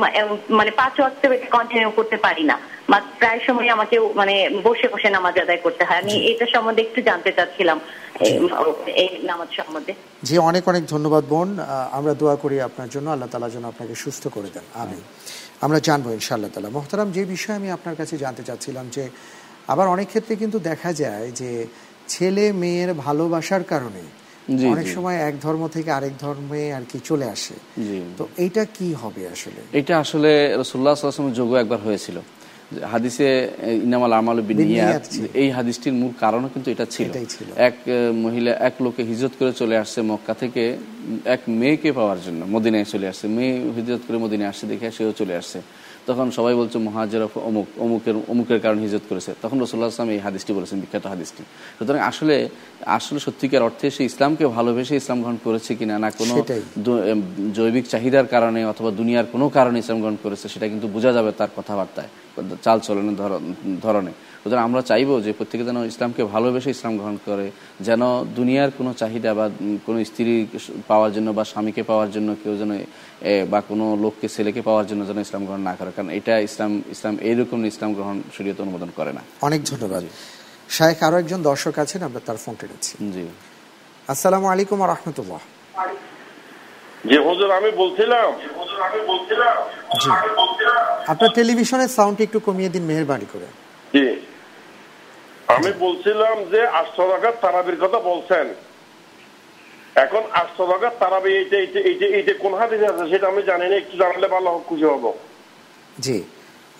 মানে পাঁচ ওয়াক্ত কন্টিনিউ করতে পারি না। প্রায় সময় আমাকে মানে বসে বসে নামাজ আদায় করতে হয়। আমি এটা সম্বন্ধে একটু জানতে চাচ্ছিলাম। এই নামাজ সম্বন্ধে। জি অনেক অনেক ধন্যবাদ বোন। আমরা দোয়া করি আপনার জন্য। আল্লাহ তালা যেন আপনাকে সুস্থ করে দেন। আমি আমরা জানব ইনশাআল্লাহ তালা মোহতারাম যে বিষয়ে আমি আপনার কাছে জানতে চাচ্ছিলাম যে আবার অনেক ক্ষেত্রে কিন্তু দেখা যায় যে ছেলে মেয়ের ভালোবাসার কারণে অনেক সময় এক ধর্ম থেকে আরেক ধর্মে আর কি চলে আসে। তো এইটা কি হবে আসলে? এটা আসলে রসুল্লাহ যোগ একবার হয়েছিল। হাদিসে ইনামাল আমাল বিনিয়াত এই হাদিসটির মূল কারণও কিন্তু এটা ছিল। এক মহিলা এক লোকে হিজরত করে চলে আসছে মক্কা থেকে এক মেয়েকে পাওয়ার জন্য মদিনায় চলে আসছে। মেয়ে হিজরত করে মদিনায় আসছে দেখে সেও চলে আসছে। তখন সবাই বলছে মহাজের অমুক অমুকের অমুকের কারণে হিজত করেছে। তখন রসুল্লাহ আসলাম এই হাদিসটি বলেছেন বিখ্যাত হাদিসটি। সুতরাং আসলে আসলে সত্যিকার অর্থে সে ইসলামকে ভালোবেসে ইসলাম গ্রহণ করেছে কিনা না কোনো জৈবিক চাহিদার কারণে অথবা দুনিয়ার কোনো কারণে ইসলাম গ্রহণ করেছে সেটা কিন্তু বোঝা যাবে তার কথাবার্তায়। চাল চলনের ধরনে। সুতরাং আমরা চাইব যে প্রত্যেকে যেন ইসলামকে ভালোবেসে ইসলাম গ্রহণ করে যেন দুনিয়ার কোনো চাহিদা বা কোনো স্ত্রী পাওয়ার জন্য বা স্বামীকে পাওয়ার জন্য কেউ যেন বা কোনো লোককে ছেলেকে পাওয়ার জন্য যেন ইসলাম গ্রহণ না করে। কারণ এটা ইসলাম ইসলাম এইরকম ইসলাম গ্রহণ শরীয়ত অনুমোদন করে না। অনেক ধন্যবাদ। শাহেখ আরও একজন দর্শক আছেন আমরা তার ফোনটা নিচ্ছি। জি। আসসালামু আলাইকুম রহমতুল্লাহ। জি হুজুর আমি বলছিলাম। আপনার টেলিভিশনের সাউন্ড একটু কমিয়ে দিন মেহরবানি করে। জি। আমি বলছিলাম যে আটশো টাকার তারাবির কথা বলছেন। এখন আটশো টাকার তারাবি এইটা এইটা এইটা কোন হাদিসে আছে সেটা আমি জানি না একটু জানালে ভালো খুশি হব। জি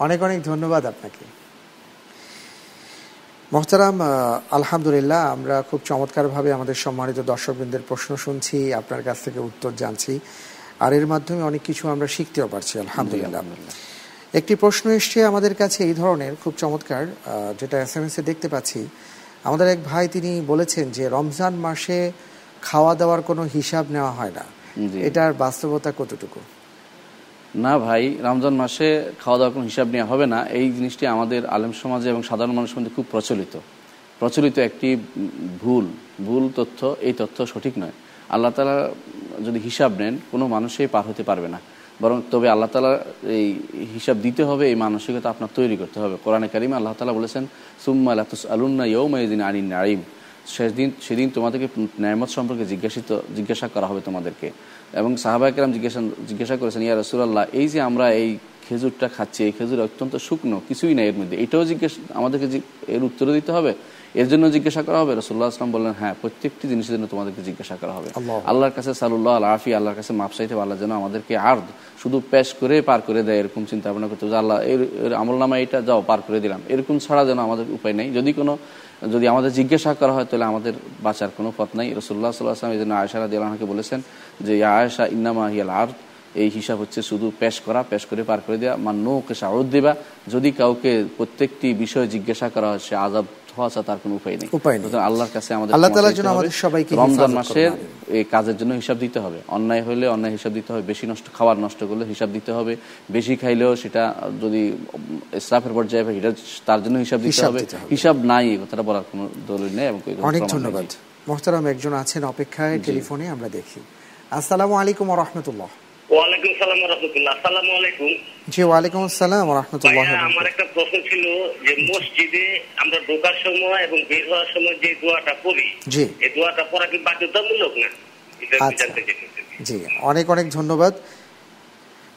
অনেক অনেক ধন্যবাদ আপনাকে। মোহতারাম আলহামদুলিল্লাহ আমরা খুব চমৎকারভাবে আমাদের সম্মানিত দর্শকবৃন্দের প্রশ্ন শুনছি আপনার কাছ থেকে উত্তর জানছি আর এর মাধ্যমে অনেক কিছু আমরা শিখতেও পারছি আলহামদুলিল্লাহ। একটি প্রশ্ন এসছে আমাদের কাছে এই ধরনের খুব চমৎকার যেটা এস এম এসে দেখতে পাচ্ছি। আমাদের এক ভাই তিনি বলেছেন যে রমজান মাসে খাওয়া দাওয়ার কোনো হিসাব নেওয়া হয় না। এটার বাস্তবতা কতটুকু? না ভাই রমজান মাসে খাওয়া দাওয়ার কোনো হিসাব নেওয়া হবে না। এই জিনিসটি আমাদের আলেম সমাজে এবং সাধারণ মানুষের মধ্যে খুব প্রচলিত। প্রচলিত একটি ভুল ভুল তথ্য এই তথ্য সঠিক নয়। আল্লাহ তালা যদি হিসাব নেন কোনো মানুষই পার হতে পারবে না। বরং তবে আল্লাহ তালা এই হিসাব দিতে হবে, এই মানসিকতা আপনার তৈরি করতে হবে। কোরআনে কারিমে আল্লাহ তালা বলেছেন, সুম্মা আলাতুস আলুন্না ইয়ৌমাইদিন আনিন নারিম সেদিন সেদিন তোমাদেরকে ন্যায়মত সম্পর্কে জিজ্ঞাসিত জিজ্ঞাসা করা হবে তোমাদেরকে। এবং সাহাবাহিকেরাম জিজ্ঞাসা জিজ্ঞাসা করেছেন, ইয়া রসুল্লাহ এই যে আমরা এই খেজুরটা খাচ্ছি, এই খেজুর অত্যন্ত শুকনো, কিছুই নাই এর মধ্যে। এটাও জিজ্ঞেস আমাদেরকে এর উত্তর দিতে হবে। এর জন্য জিজ্ঞাসা করা হবে রসুল্লাহ আসলাম বললেন হ্যাঁ প্রত্যেকটি জিনিসের জন্য তোমাদেরকে জিজ্ঞাসা করা হবে। আল্লাহর কাছে সালুল্লাহ আল আফি আল্লাহর কাছে মাপ চাইতে আল্লাহ যেন আমাদেরকে আর্দ শুধু পেশ করে পার করে দেয় এরকম চিন্তা ভাবনা করতে আল্লাহ এর আমল নামা এটা যাও পার করে দিলাম। এরকম ছাড়া যেন আমাদের উপায় নেই। যদি কোনো যদি আমাদের জিজ্ঞাসা করা হয় তাহলে আমাদের বাঁচার কোনো পথ নাই। রসুল্লাহ সাল্লাহ আসলাম এই জন্য আয়সারা দিয়ালকে বলেছেন যে আয়সা ইন্নামা হিয়াল আর্দ। এই হিসাব হচ্ছে শুধু পেশ করা পেশ করে পার করে দেওয়া মান্য কে সাহদ দেবা? যদি কাউকে প্রত্যেকটি বিষয় জিজ্ঞাসা করা হয় সে আজাব হওয়া তার কোনো উপায় নেই। আল্লাহর কাছে আমাদের আল্লাহ তাআলার জন্য আমাদের সবাইকে রমজান মাসের এই কাজের জন্য হিসাব দিতে হবে। অন্যায় হলে অন্যায় হিসাব দিতে হবে। বেশি নষ্ট খাবার নষ্ট করলে হিসাব দিতে হবে। বেশি খাইলেও সেটা যদি ইসরাফের পর্যায়ে হয়, এটা তার জন্য হিসাব দিতে হবে। হিসাব নাই এই কথাটা বলার কোনো দলিল নেই এবং অনেক ধন্যবাদ। মোহতারাম একজন আছেন অপেক্ষায় টেলিফোনে আমরা দেখি। আসসালামু আলাইকুম রহমতুল্লাহ। ওয়ালাইকুম সালাম রহমতুল্লাহ। আসসালামু আলাইকুম। জি ওয়ালাইকুম আসসালাম রহমতুল্লাহ আমার একটা প্রশ্ন ছিল যে মসজিদে আমরা ঢোকার সময় এবং বের হওয়ার সময় যে দোয়াটা জি। এই দোয়াটা পড়া কি বাধ্যতামূলক না? আচ্ছা। জি অনেক অনেক ধন্যবাদ।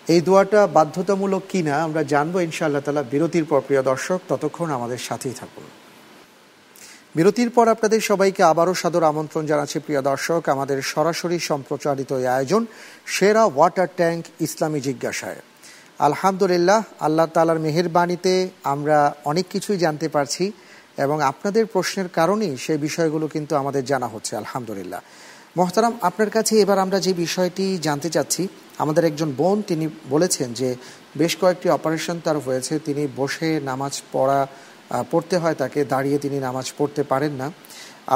এই দোয়াটা বাধ্যতামূলক কিনা আমরা জানব ইনশাআল্লাহ তালা বিরতির পর প্রিয় দর্শক ততক্ষণ আমাদের সাথেই থাকুন। বিরতির পর আপনাদের সবাইকে আবারও সাদর আমন্ত্রণ জানাচ্ছি, প্রিয় দর্শক। আমাদের সরাসরি সম্প্রচারিত এই আয়োজন সেরা ওয়াটার ট্যাঙ্ক ইসলামী জিজ্ঞাসায়। আলহামদুলিল্লাহ, আল্লাহ তালার মেহেরবাণীতে আমরা অনেক কিছুই জানতে পারছি এবং আপনাদের প্রশ্নের কারণেই সেই বিষয়গুলো কিন্তু আমাদের জানা হচ্ছে, আলহামদুলিল্লাহ। মহতারাম, আপনার কাছে এবার আমরা যে বিষয়টি জানতে চাচ্ছি, আমাদের একজন বোন তিনি বলেছেন যে বেশ কয়েকটি অপারেশন তার হয়েছে, তিনি বসে নামাজ পড়া পড়তে হয় তাকে দাঁড়িয়ে তিনি নামাজ পড়তে পারেন না।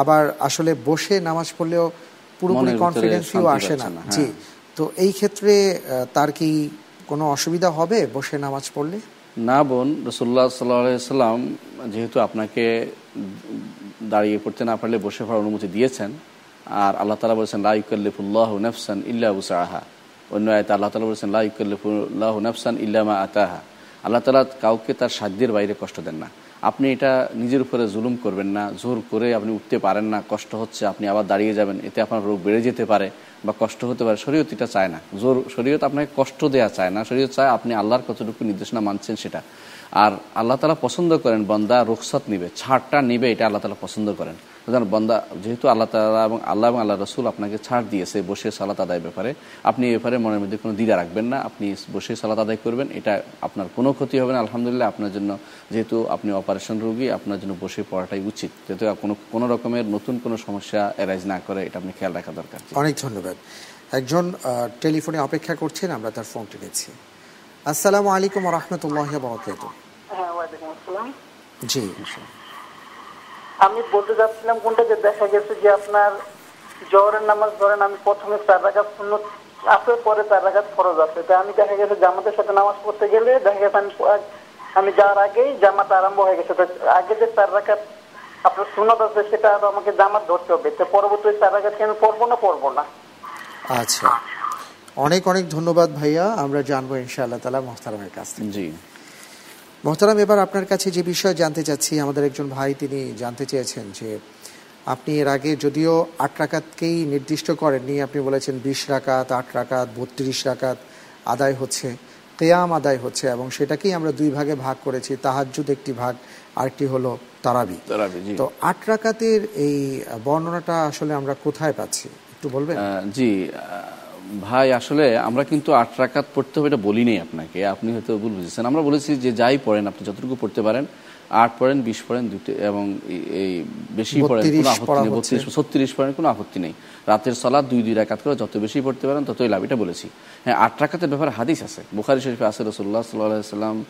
আবার আসলে বসে নামাজ পড়লেও পুরোপুরি কনফিডেন্সিও আসে না। জি। হ্যাঁ। তো এই ক্ষেত্রে তার কি কোনো অসুবিধা হবে বসে নামাজ পড়লে? না বোন রসুল্লাহ সাল্লাম যেহেতু আপনাকে দাঁড়িয়ে পড়তে না পারলে বসে পড়ার অনুমতি দিয়েছেন আর আল্লাহ তালা বলেছেন লাইকাল্লিফুল্লাহ নফসান ইল্লা উসাহা অন্য আয়তা আল্লাহ তালা বলেছেন লাইকাল্লিফুল্লাহ নফসান ইল্লামা আতাহা। আল্লাহ তালা কাউকে তার সাধ্যের বাইরে কষ্ট দেন না। আপনি এটা নিজের উপরে জুলুম করবেন না, জোর করে আপনি উঠতে পারেন না, কষ্ট হচ্ছে, আপনি আবার দাঁড়িয়ে যাবেন, এতে আপনার রোগ বেড়ে যেতে পারে বা কষ্ট হতে পারে, শরীয়ত এটা চায় না। জোর, শরীয়ত আপনাকে কষ্ট দেওয়া চায় না, শরীয়ত চায় আপনি আল্লাহর কতটুকু নির্দেশনা মানছেন সেটা। আর আল্লাহ তালা পছন্দ করেন, বন্দা রুখসত নিবে, ছাড়টা নিবে, এটা আল্লাহ তালা পছন্দ করেন। সুতরাং বন্দা যেহেতু আল্লাহ তালা এবং আল্লাহ এবং আল্লাহ রসুল আপনাকে ছাড় দিয়েছে বসে সালাত আদায় ব্যাপারে আপনি এ ব্যাপারে মনের মধ্যে কোনো দ্বিধা রাখবেন না। আপনি বসে সালাত আদায় করবেন এটা আপনার কোনো ক্ষতি হবে না। আলহামদুলিল্লাহ আপনার জন্য যেহেতু আপনি অপারেশন রোগী আপনার জন্য বসে পড়াটাই উচিত। যেহেতু কোনো কোনো রকমের নতুন কোনো সমস্যা এরাইজ না করে এটা আপনি খেয়াল রাখা দরকার। অনেক ধন্যবাদ। একজন টেলিফোনে অপেক্ষা করছেন আমরা তার ফোনটি নিচ্ছি। আসসালামু আলাইকুম রহমতুল্লাহ বরকাত হ্যাঁ জি আমি বলতে যাচ্ছিলাম কোনটা যে দেখা গেছে যে আপনার জহরের নামাজ ধরেন আমি প্রথমে চার রাখাত শূন্য আছে পরে চার রাখাত ফরজ আছে। তা আমি দেখা গেছে জামাতের সাথে নামাজ পড়তে গেলে দেখা গেছে আমি আমি যাওয়ার আগেই জামাত আরম্ভ হয়ে গেছে। তো আগে যে চার রাখাত আপনার সুনত আছে সেটা আরও আমাকে জামাত ধরতে হবে। তো পরবর্তী চার রাখাত কি আমি পড়ব না পড়ব না? আচ্ছা। অনেক অনেক ধন্যবাদ ভাইয়া। আমরা জানব ইনশাআল্লাহ তালা মোহতারামের কাছ থেকে। জি। মোহতারাম এবার আপনার কাছে যে বিষয় জানতে চাচ্ছি আমাদের একজন ভাই তিনি জানতে চেয়েছেন যে আপনি এর আগে যদিও আট রাকাতকেই নির্দিষ্ট করেননি আপনি বলেছেন বিশ রাকাত আট রাকাত বত্রিশ রাকাত আদায় হচ্ছে কেয়াম আদায় হচ্ছে এবং সেটাকেই আমরা দুই ভাগে ভাগ করেছি তাহাজ্জুদ একটি ভাগ আরেকটি হলো তারাবি। তারাবি, তো আট রাকাতের এই বর্ণনাটা আসলে আমরা কোথায় পাচ্ছি একটু বলবেন? জি ভাই আসলে আমরা কিন্তু আট রাকাত পড়তে হবে এটা বলি নেই আপনাকে। আপনি হয়তো ভুল বুঝেছেন। আমরা বলেছি যে যাই পড়েন আপনি যতটুকু পড়তে পারেন আট পড়েন বিশ পড়েন দুটো এবং এই- বেশি পড়েন কোনো আপত্তি নেই। বত্রিশ ছত্রিশ পড়েন কোনো আপত্তি নেই। রাতের সলাদ দুই দুই রাকাত করে যত বেশি পড়তে পারেন ততই লাভ। এটা বলেছি। হ্যাঁ আট রাকাতের ব্যাপারে হাদিস আছে। বুখারি শরীফে আছে রসুল্লাহ সাল্লাহ সাল্লাম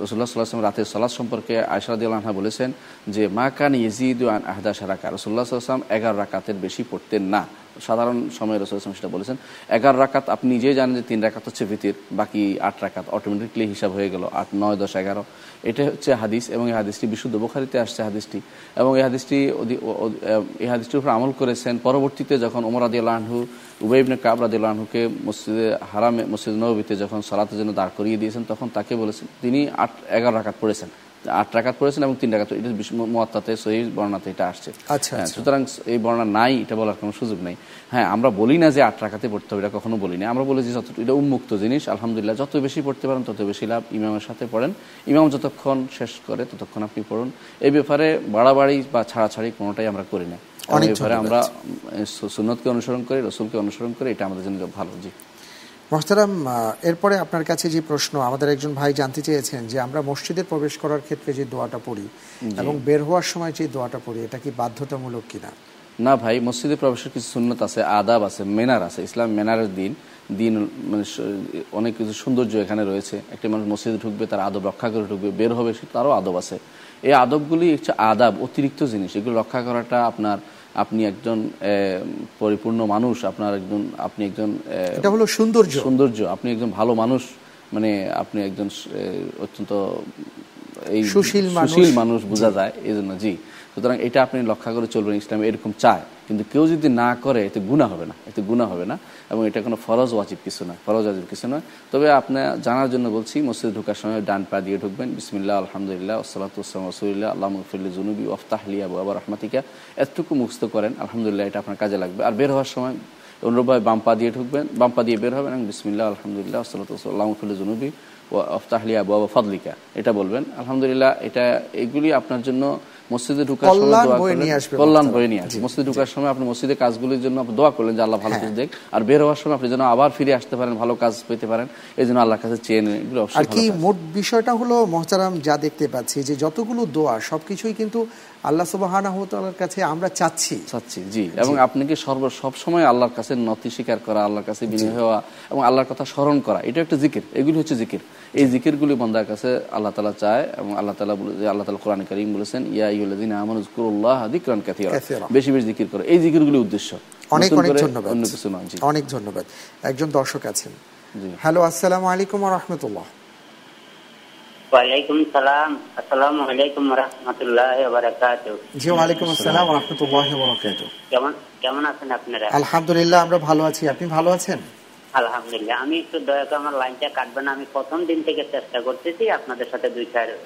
রসুল্লাহ সাল্লাহ সাল্লাম রাতের সলাদ সম্পর্কে আয়সারাদ আনহা বলেছেন যে মা কান ইজিদ আন আহদা সারাকা রসুল্লাহ সাল্লাম এগারো রাকাতের বেশি পড়তেন না। সাধারণ সময়ে রসুল ইসলাম সেটা বলেছেন, এগারো রাকাত আপনি নিজেই জানেন যে তিন রাকাত হচ্ছে ভিতির বাকি আট রাকাত অটোমেটিকলি হিসাব হয়ে গেল, আট, নয়, দশ, এগারো। এটা হচ্ছে হাদিস এবং এই হাদিসটি বিশুদ্ধ বোখারিতে আসছে হাদিসটি। এবং এই হাদিসটি এই হাদিসটির উপর আমল করেছেন পরবর্তীতে যখন ওমর আদি আল্লাহু উবেবনে কাব রাদি আল্লাহকে মসজিদে হারামে, মসজিদ নবীতে যখন সালাতের জন্য দাঁড় করিয়ে দিয়েছেন, তখন তাকে বলেছেন, তিনি আট, এগারো রাকাত পড়েছেন। আট রাকাত পড়েছেন এবং তিন রাকাত এটা মোয়াত্তাতে সহি বর্ণাতে এটা আসছে। আচ্ছা, হ্যাঁ, আচ্ছা। সুতরাং এই বর্ণনা নাই এটা বলার কোনো সুযোগ নেই। হ্যাঁ আমরা বলি না যে আট রাখাতে পড়তে হবে এটা কখনো বলি না আমরা বলি যে যত এটা উন্মুক্ত জিনিস আলহামদুলিল্লাহ। যত বেশি পড়তে পারেন তত বেশি লাভ ইমামের সাথে পড়েন। ইমাম যতক্ষণ শেষ করে ততক্ষণ আপনি পড়ুন। এই ব্যাপারে বাড়াবাড়ি বা ছাড়াছাড়ি কোনোটাই আমরা করি না। অনেক এই ব্যাপারে আমরা উম, সু- সুন্নতকে অনুসরণ করি রসুলকে অনুসরণ করি এটা আমাদের জন্য ভালো। জি। মোহতারাম এরপরে আপনার কাছে যে প্রশ্ন আমাদের একজন ভাই জানতে চেয়েছেন যে আমরা মসজিদে প্রবেশ করার ক্ষেত্রে যে দোয়াটা পড়ি এবং বের হওয়ার সময় যে দোয়াটা পড়ি এটা কি বাধ্যতামূলক কিনা? না ভাই মসজিদে প্রবেশের কিছু সুন্নত আছে আদাব আছে মেনার আছে। ইসলাম মেনারের দিন দিন মানে অনেক কিছু সৌন্দর্য এখানে রয়েছে। একটি মানুষ মসজিদে ঢুকবে তার আদব রক্ষা করে ঢুকবে বের হবে তারও আদব আছে। এই আদবগুলি হচ্ছে আদাব অতিরিক্ত জিনিস। এগুলো রক্ষা করাটা আপনার আপনি একজন পরিপূর্ণ মানুষ আপনার একজন আপনি একজন এটা হলো সৌন্দর্য। সৌন্দর্য। আপনি একজন ভালো মানুষ মানে আপনি একজন অত্যন্ত এই সুশীল মানুষ। সুশীল মানুষ বোঝা যায় এই জন্য জি। সুতরাং এটা আপনি লক্ষ্য করে চলবেন, ইসলাম এরকম চায়। কিন্তু কেউ যদি না করে, এতে গুণা হবে না, এতে গুণা হবে না, এবং এটা কোনো ফরজ ওয়াজিব কিছু নয়, ফরজ ওয়াজিব কিছু নয়। তবে আপনার জানার জন্য বলছি, মসজিদে ঢোকার সময় ডান পা দিয়ে ঢুকবেন, বিসমিল্লাহ, আলহামদুলিল্লাহ ওসালাতাম রসুলিল্লাহ আল্লাহ মুফিল্লি জুনুবি ওফতাহলিয়া বাবা রহমাতিকা। এতটুকু মুক্ত করেন, আলহামদুলিল্লাহ এটা আপনার কাজে লাগবে। আর বের হওয়ার সময় অনুরূপভাবে বাম পা দিয়ে ঢুকবেন, বাম পা দিয়ে বের হবেন, এবং বিসমিল্লাহ, আলহামদুলিল্লাহ ওসালাতাম মুফিল্লি জুনুবি ও আফতাহলিয়া বাবা ফদলিকা। এটা বলবেন, আলহামদুলিল্লাহ, এটা, এগুলি আপনার জন্য মসজিদে ঢুকার সময় কল্যাণ বয়ে নিয়ে আসবে মসজিদে ঢুকার সময় আপনি মসজিদে কাজগুলির জন্য আপনি দোয়া করলেন যে আল্লাহ ভালো হ্যাঁ। কিছু দেখ। আর বের হওয়ার সময় আপনি যেন আবার ফিরে আসতে পারেন ভালো কাজ পেতে পারেন এই জন্য আল্লাহর কাছে চেয়ে নেন আর কি মোট বিষয়টা হলো মহতারাম যা দেখতে পাচ্ছি যে যতগুলো দোয়া সবকিছুই কিন্তু আল্লাহ তাআলার কাছে আমরা চাচ্ছি। চাচ্ছি জি। এবং আপনাকে সর্ব সব সময় আল্লাহর কাছে নতি স্বীকার করা আল্লাহর কাছে বিনয় হওয়া এবং আল্লাহর কথা স্মরণ করা এটা একটা জিকির এগুলি হচ্ছে জিকির। এই জিকিরগুলি বন্দার কাছে আল্লাহ তালা চায় এবং আল্লাহ তালা আল্লাহ তালা কোরআন করিম বলেছেন ইয়া ইউল্লাদিন আমানুজকুরুল্লাহ দিকরান কাথিরা। কাসীরা। বেশি বেশি জিকির করে। এই জিকিরগুলি উদ্দেশ্য। অনেক অনেক ধন্যবাদ। অন্য কিছু নয় অনেক ধন্যবাদ। একজন দর্শক আছেন। হ্যালো আসসালামু আলাইকুম ওয়া রাহমাতুল্লাহ। ওয়ালাইকুম সালাম। আসসালামু আলাইকুম রহমতুল্লাহ বারাকাত জি ওয়ালাইকুম আসসালাম ওয়া রাহমাতুল্লাহি ওয়া বারাকাতুহু। কেমন কেমন আছেন আপনারা? আলহামদুলিল্লাহ আমরা ভালো আছি। আপনি ভালো আছেন? আলহামদুলিল্লাহ। আমি একটু দয়া করে আমার লাইনটা কাটবেন। আমি প্রথম দিন থেকে চেষ্টা করতেছি আপনাদের সাথে দুই চারটা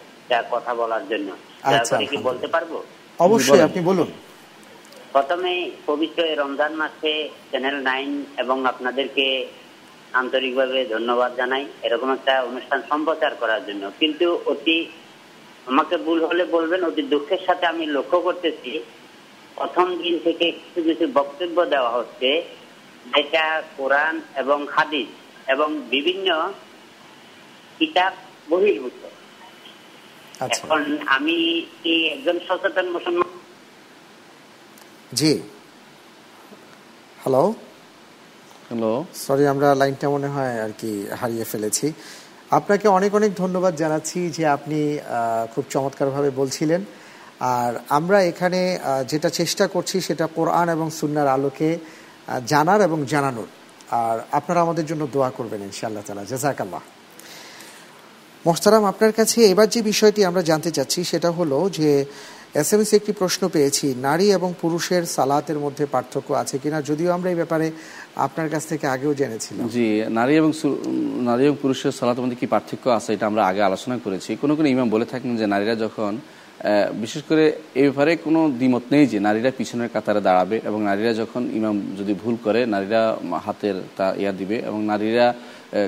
কথা বলার জন্য। আচ্ছা, কি বলতে পারব? অবশ্যই আপনি বলুন। প্রথমে পবিত্র রমজান মাসে চ্যানেল নাইন এবং আপনাদেরকে আন্তরিকভাবে ধন্যবাদ জানাই। এরকম একটা অনুষ্ঠান সম্প্রচার করার জন্য। কিন্তু অতি আমাকে ভুল হলে বলবেন অতি দুঃখের সাথে আমি লক্ষ্য করতেছি প্রথম দিন থেকে কিছু কিছু বক্তব্য দেওয়া হচ্ছে যেটা কোরআন এবং হাদিস এবং বিভিন্ন কিতাব বহির্ভূত। এখন আমি কি একজন সচেতন মুসলমান? জি। হ্যালো হ্যালো সরি আমরা লাইনটা মনে হয় আর কি হারিয়ে ফেলেছি। আপনাকে অনেক অনেক ধন্যবাদ জানাচ্ছি যে আপনি আহ, খুব চমৎকারভাবে বলছিলেন। আর আমরা এখানে যেটা চেষ্টা করছি সেটা কোরআন এবং সুন্নার আলোকে জানার এবং জানানোর। আর আপনারা আমাদের জন্য দোয়া করবেন ইনশাআল্লাহ তালা জাজাকাল্লাহ মোহতারাম, আপনার কাছে এবার যে বিষয়টি আমরা জানতে চাচ্ছি সেটা হলো যে এস এম একটি প্রশ্ন পেয়েছি, নারী এবং পুরুষের সালাতের মধ্যে পার্থক্য আছে কিনা, যদিও আমরা এই ব্যাপারে আপনার কাছ থেকে আগেও জেনেছিলাম। জি, নারী এবং নারী এবং পুরুষের সালাতের মধ্যে কি পার্থক্য আছে এটা আমরা আগে আলোচনা করেছি। কোনো কোনো ইমাম বলে থাকেন যে নারীরা যখন বিশেষ করে এ ব্যাপারে কোনো দ্বিমত নেই যে নারীরা পিছনের কাতারে দাঁড়াবে এবং নারীরা যখন ইমাম যদি ভুল করে, নারীরা হাতের তা ইয়া দিবে এবং নারীরা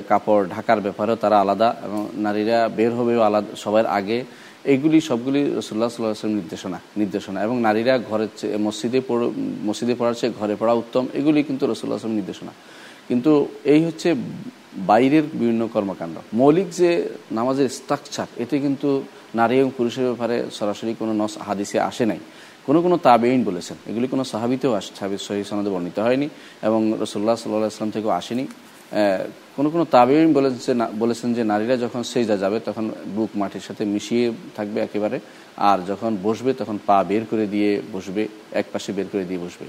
কাপড় ঢাকার ব্যাপারেও তারা আলাদা এবং নারীরা বের হবেও আলাদা, সবার আগে এইগুলি সবগুলি রসুল্লাহ সাল্লাহ আসলাম নির্দেশনা নির্দেশনা এবং নারীরা ঘরের মসজিদে পড়- মসজিদে পড়ার চেয়ে ঘরে পড়া উত্তম, এগুলি কিন্তু রসুল্লাহ আসলাম নির্দেশনা। কিন্তু এই হচ্ছে বাইরের বিভিন্ন কর্মকাণ্ড। মৌলিক যে নামাজের স্ট্রাকচার এতে কিন্তু নারী এবং পুরুষের ব্যাপারে সরাসরি কোনো নস হাদিসে আসে নাই। কোনো কোনো তাবেইন বলেছেন। এগুলি কোনো সাহাবিতেও আস সাহাবিদ সহি সনদে বর্ণিত হয়নি এবং রসুল্লাহ সাল্লাহ আসলাম থেকেও আসেনি। কোনো কোনো তাবেইন বলেছে না- বলেছেন যে নারীরা যখন সেজা যাবে, তখন বুক মাটির সাথে মিশিয়ে থাকবে একেবারে। আর যখন বসবে, তখন পা বের করে দিয়ে বসবে, এক পাশে বের করে দিয়ে বসবে।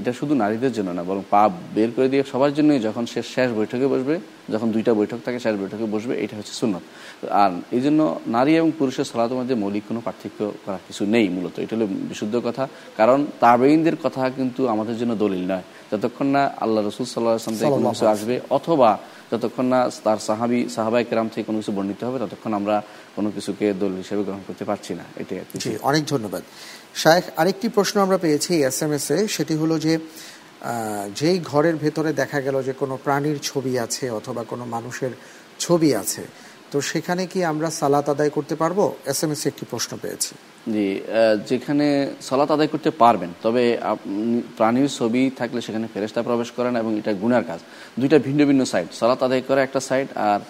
এটা শুধু নারীদের জন্য না, বরং পা বের করে দিয়ে সবার জন্যই যখন সে শেষ বৈঠকে বসবে, যখন দুইটা বৈঠক থাকে, শেষ বৈঠকে বসবে, এটা হচ্ছে সুন্নত। আর এই জন্য নারী এবং পুরুষের সালাতের মধ্যে মৌলিক কোনো পার্থক্য করার কিছু নেই মূলত। এটা হলো বিশুদ্ধ কথা। কারণ তাবেইনদের কথা কিন্তু আমাদের জন্য দলিল নয়। যতক্ষণ না আল্লাহ রসুল সাল্লাহ আসলাম থেকে কোনো কিছু আসবে, অথবা যতক্ষণ না তার সাহাবি সাহাবাই কেরাম থেকে কোনো কিছু বর্ণিত হবে, ততক্ষণ আমরা কোনো কিছুকে দলিল হিসেবে গ্রহণ করতে পারছি না। এটাই। অনেক ধন্যবাদ। শায়েখ, আরেকটি প্রশ্ন আমরা পেয়েছি এস এম এস সেটি হলো যে যেই ঘরের ভেতরে দেখা গেল যে কোনো প্রাণীর ছবি আছে অথবা কোনো মানুষের ছবি আছে, তো সেখানে কি আমরা সালাত আদায় করতে পারব? এস এম এস একটি প্রশ্ন পেয়েছি। জি যেখানে সালাত আদায় করতে পারবেন, তবে প্রাণীর ছবি থাকলে সেখানে ফেরেস্তা প্রবেশ করেন এবং এটা গুনার কাজ। দুইটা ভিন্ন ভিন্ন সাইড সালাত আদায় করা একটা সাইড আর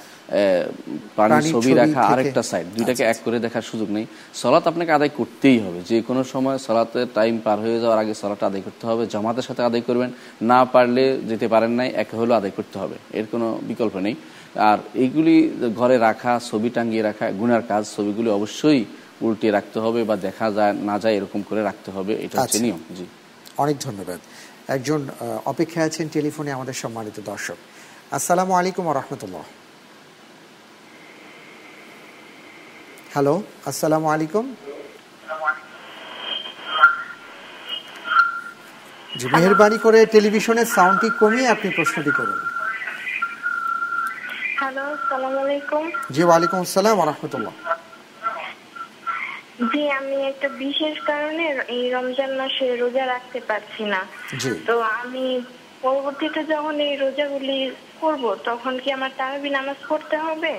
প্রাণীর ছবি রাখা আরেকটা সাইড দুইটাকে এক করে দেখার সুযোগ নেই। সলাৎ আপনাকে আদায় করতেই হবে। যে কোনো সময় সলাতের টাইম পার হয়ে যাওয়ার আগে সলাটা আদায় করতে হবে। জামাতের সাথে আদায় করবেন। না পারলে যেতে পারেন নাই একে হলেও আদায় করতে হবে। এর কোনো বিকল্প নেই। আর এইগুলি ঘরে রাখা ছবি টাঙ্গিয়ে রাখা গুনার কাজ ছবিগুলি অবশ্যই উল্টে রাখতে হবে বা দেখা যায় না যায় এরকম করে রাখতে হবে। এটা হচ্ছে আচ্ছা। নিয়ম। জি। অনেক ধন্যবাদ। একজন অপেক্ষায় আছেন টেলিফোনে আমাদের সম্মানিত দর্শক। আসসালামু আলাইকুম রহমতুল্লাহ। হ্যালো আসসালামু আলাইকুম জি মেহরবানি করে টেলিভিশনের সাউন্ডটি কমিয়ে আপনি প্রশ্নটি করুন। হ্যালো সালাম আলাইকুম। জি ওয়ালাইকুম আসসালাম রহমতুল্লাহ। জি আমি একটা বিশেষ কারণে এই রমজান মাসে রোজা রাখতে পারছি না। তো আমি পরবর্তীতে যখন এই রোজাগুলি করব তখন কি আমার তারাবি নামাজ পড়তে হবে?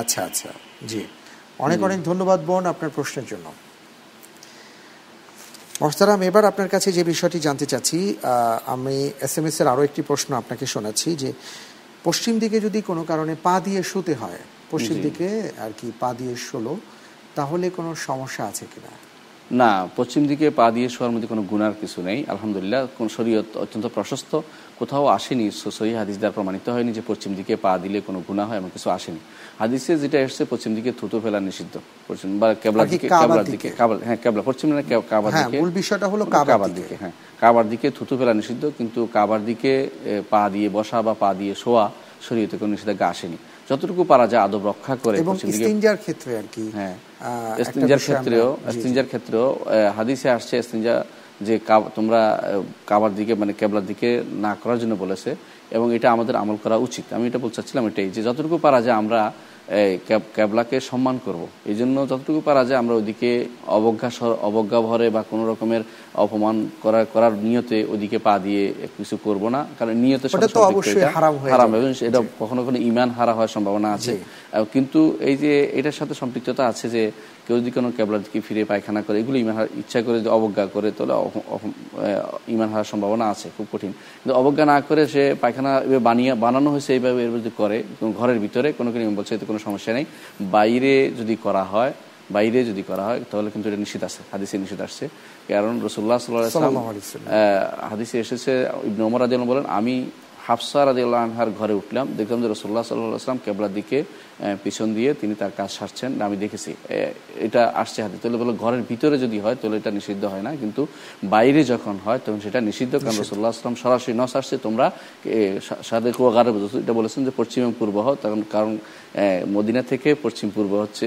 আচ্ছা আচ্ছা। জি। অনেক অনেক ধন্যবাদ বোন আপনার প্রশ্নের জন্য। মস্তারাম এবার আপনার কাছে যে বিষয়টি জানতে চাচ্ছি আমি এস এম এস এর আরও একটি প্রশ্ন আপনাকে শোনাচ্ছি যে পশ্চিম দিকে যদি কোনো কারণে পা দিয়ে শুতে হয় পশ্চিম দিকে আর কি পা দিয়ে শোলো তাহলে কোনো সমস্যা আছে কিনা? না পশ্চিম দিকে পা দিয়ে শোয়ার মধ্যে কোনো গুনার কিছু নেই। আলহামদুলিল্লাহ কোন শরীয়ত অত্যন্ত প্রশস্ত। কোথাও আসেনি সহি হাদিস দ্বারা প্রমাণিত হয়নি যে পশ্চিম দিকে পা দিলে কোনো গুণা হয় এমন কিছু আসেনি। হাদিসে যেটা এসছে পশ্চিম দিকে থুতু ফেলা নিষিদ্ধ। পশ্চিম বা কেবলার দিকে কাবার কেবলার দিকে? কাবার হ্যাঁ কেবলা পশ্চিম না কাবার হ্যাঁ, দিকে। মূল বিষয়টা হলো কাবার দিকে। দিকে হ্যাঁ কাবার দিকে থুতু ফেলা নিষিদ্ধ কিন্তু কাবার দিকে পা দিয়ে বসা বা পা দিয়ে শোয়া শরীয়তে কোনো নিষেধাজ্ঞা আসেনি। যতটুকু পারা যায় আদব রক্ষা করে এবং ইস্তিনজার ক্ষেত্রে আর কি হ্যাঁ আমরা- ক্ষেত্রেও জি। ক্ষেত্রেও হাদিসে আসছে ইস্তিনজা যে তোমরা কাবার দিকে মানে কেবলার দিকে না করার জন্য বলেছে এবং এটা আমাদের আমল করা উচিত আমি এটা বলতে চাচ্ছিলাম এটাই যে যতটুকু পারা যায় আমরা এই ক্যাবলাকে সম্মান করব। এই জন্য যতটুকু পারা যায় আমরা ওইদিকে অবজ্ঞা অবজ্ঞা ভরে বা কোনো রকমের অপমান করা করার নিয়তে ওদিকে পা দিয়ে কিছু করব না। কারণ নিয়তে। হারাম এটা কখনো কখনো ইমান হারা হওয়ার সম্ভাবনা আছে। কিন্তু এই যে এটার সাথে সম্পৃক্ততা আছে যে কেউ যদি কোনো ক্যাবলার দিকে ফিরে পায়খানা করে এগুলো ইমান হারা- ইচ্ছা করে যদি অবজ্ঞা করে তাহলে ইমান হারার সম্ভাবনা আছে খুব কঠিন কিন্তু অবজ্ঞা না করে সে পায়খানা বানিয়ে বানানো হয়েছে এইভাবে এর যদি করে ঘরের ভিতরে কোনো কোনো বলছে এতে কোনো সমস্যা নেই বাইরে যদি করা হয় বাইরে যদি করা হয় তাহলে কিন্তু এটা নিষেধ আছে হাদিসে নিষেধ আসছে কারণ রসুল্লাহ ওয়াসাল্লাম। হাদিসে এসেছে ইবনে ওমর রাদিয়াল্লাহু বলেন আমি হাফসা রাদিয়াল্লাহু আনহার ঘরে উঠলাম দেখলাম যে রসুল্লাহ সাল্লাহ আসলাম কেবলার দিকে পিছন দিয়ে তিনি তার কাজ সারছেন আমি দেখেছি। এটা আসছে হাতে। তাহলে বলো ঘরের ভিতরে যদি হয় তাহলে এটা নিষিদ্ধ হয় না কিন্তু বাইরে যখন হয় তখন সেটা নিষিদ্ধ কারণ রসুল্লাহ আসলাম সরাসরি নস আসছে তোমরা সাদে কুয়াগারে এটা বলেছেন যে পশ্চিম এবং পূর্ব হও তখন কারণ মদিনা থেকে পশ্চিম পূর্ব হচ্ছে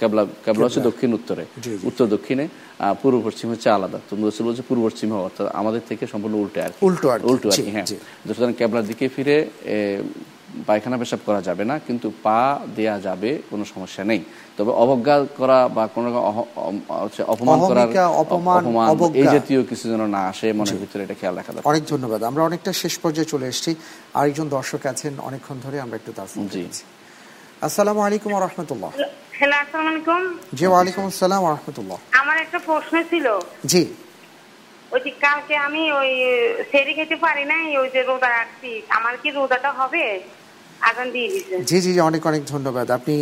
কেবলা কেবলা হচ্ছে দক্ষিণ উত্তরে। উত্তর দক্ষিণে পূর্ব পশ্চিম হচ্ছে আলাদা। তুমি রসুল বলছে পূর্ব পশ্চিম হওয়া অর্থাৎ আমাদের থেকে সম্পূর্ণ উল্টে আর উল্টো উল্টো আর কি হ্যাঁ। সুতরাং কেবলার দিকে ফিরে পায়খানা পেশাব করা যাবে না কিন্তু পা দেয়া যাবে কোনো সমস্যা নেই। তবে অবজ্ঞা করা বা কোনো অপমান করার অপমান, এই জাতীয় কিছু যেন না আসে মনের ভিতরে এটা খেয়াল রাখা দরকার। অনেক ধন্যবাদ। আমরা অনেকটা শেষ পর্যায়ে চলে এসেছি। আরেকজন দর্শক আছেন অনেকক্ষণ ধরে আমরা একটু তার ফোন জি। আসসালামু আলাইকুম রহমতুল্লাহ। হ্যালো আসসালামু আলাইকুম। জি ওয়ালাইকুম আসসালাম রহমতুল্লাহ। আমার একটা প্রশ্ন ছিল। জি। ওই কালকে আমি ওই সেরে খেতে পারি নাই, ওই যে রোদা রাখছি। আমার কি রোদাটা হবে? জি জি জি অনেক অনেক ধন্যবাদ। আপনি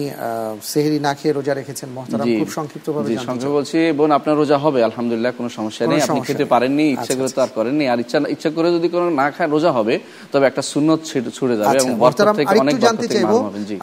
সেহরি না খেয়ে রোজা রেখেছেন মহতারাম। খুব সংক্ষিপ্তভাবে সংক্ষেপে বলছি বোন আপনার রোজা হবে আলহামদুলিল্লাহ কোনো সমস্যা নেই। আপনি খেতে পারেননি ইচ্ছা আচ্ছা, করে তো আর করেননি। আর ইচ্ছা ইচ্ছা করে যদি কোনো না খায় রোজা হবে তবে একটা সুন্নত ছুড়ে যাবে আচ্ছা, এবং মহতারাম, আরেকটু জানতে চাইব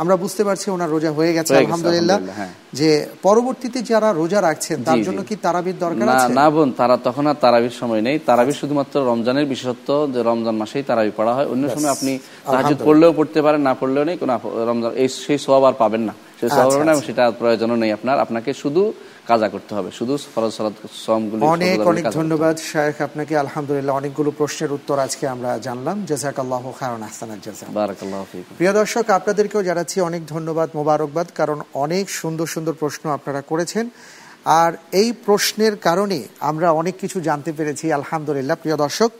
আমরা বুঝতে পারছি ওনার রোজা হয়ে গেছে আলহামদুলিল্লাহ হ্যাঁ। যে পরবর্তীতে যারা রোজা রাখছেন তার। জন্য কি তারাবির দরকার না আছে? না বোন তারা তখন আর তারাবির সময় নেই। তারাবির শুধুমাত্র রমজানের বিশেষত্ব যে রমজান মাসেই তারাবি পড়া হয়। অন্য সময় আপনি আলহামদুলিল্লাহ। পড়লেও পড়তে পারেন না পড়লেও নেই কোনো রমজান এই সেই সব আর পাবেন না। সেই সওয়াব আচ্ছা, পাবেন না আচ্ছা। সেটা প্রয়োজনও নেই আপনার। আপনাকে শুধু কাজা করতে হবে। শুধু ফরজ সালাত সমগুলি অনেক অনেক ধন্যবাদ শায়েখ। আপনাকে আলহামদুলিল্লাহ অনেকগুলো প্রশ্নের উত্তর আজকে আমরা জানলাম। জাজাকাল্লাহ খায়রান আহসানাত জাযা। বারাকাল্লাহু ফিকুম। প্রিয় দর্শক আপনাদেরকেও জানাচ্ছি অনেক ধন্যবাদ মোবারকবাদ কারণ অনেক সুন্দর সুন্দর প্রশ্ন আপনারা করেছেন। আর এই প্রশ্নের কারণে আমরা অনেক কিছু জানতে পেরেছি আলহামদুলিল্লাহ। প্রিয় দর্শক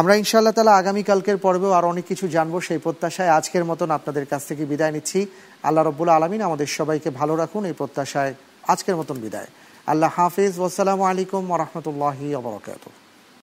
আমরা ইনশাআল্লাহ তালা আগামীকালকের পর্বেও আর অনেক কিছু জানব। সেই প্রত্যাশায় আজকের মতন আপনাদের কাছ থেকে বিদায় নিচ্ছি। আল্লাহ রব্বুল আলমিন আমাদের সবাইকে ভালো রাখুন, এই প্রত্যাশায় আজকের মতন বিদায়। আল্লাহ হাফিজ। ওসালামু আলাইকুম ওরহমতুল্লাহি ওবরাকাতুহ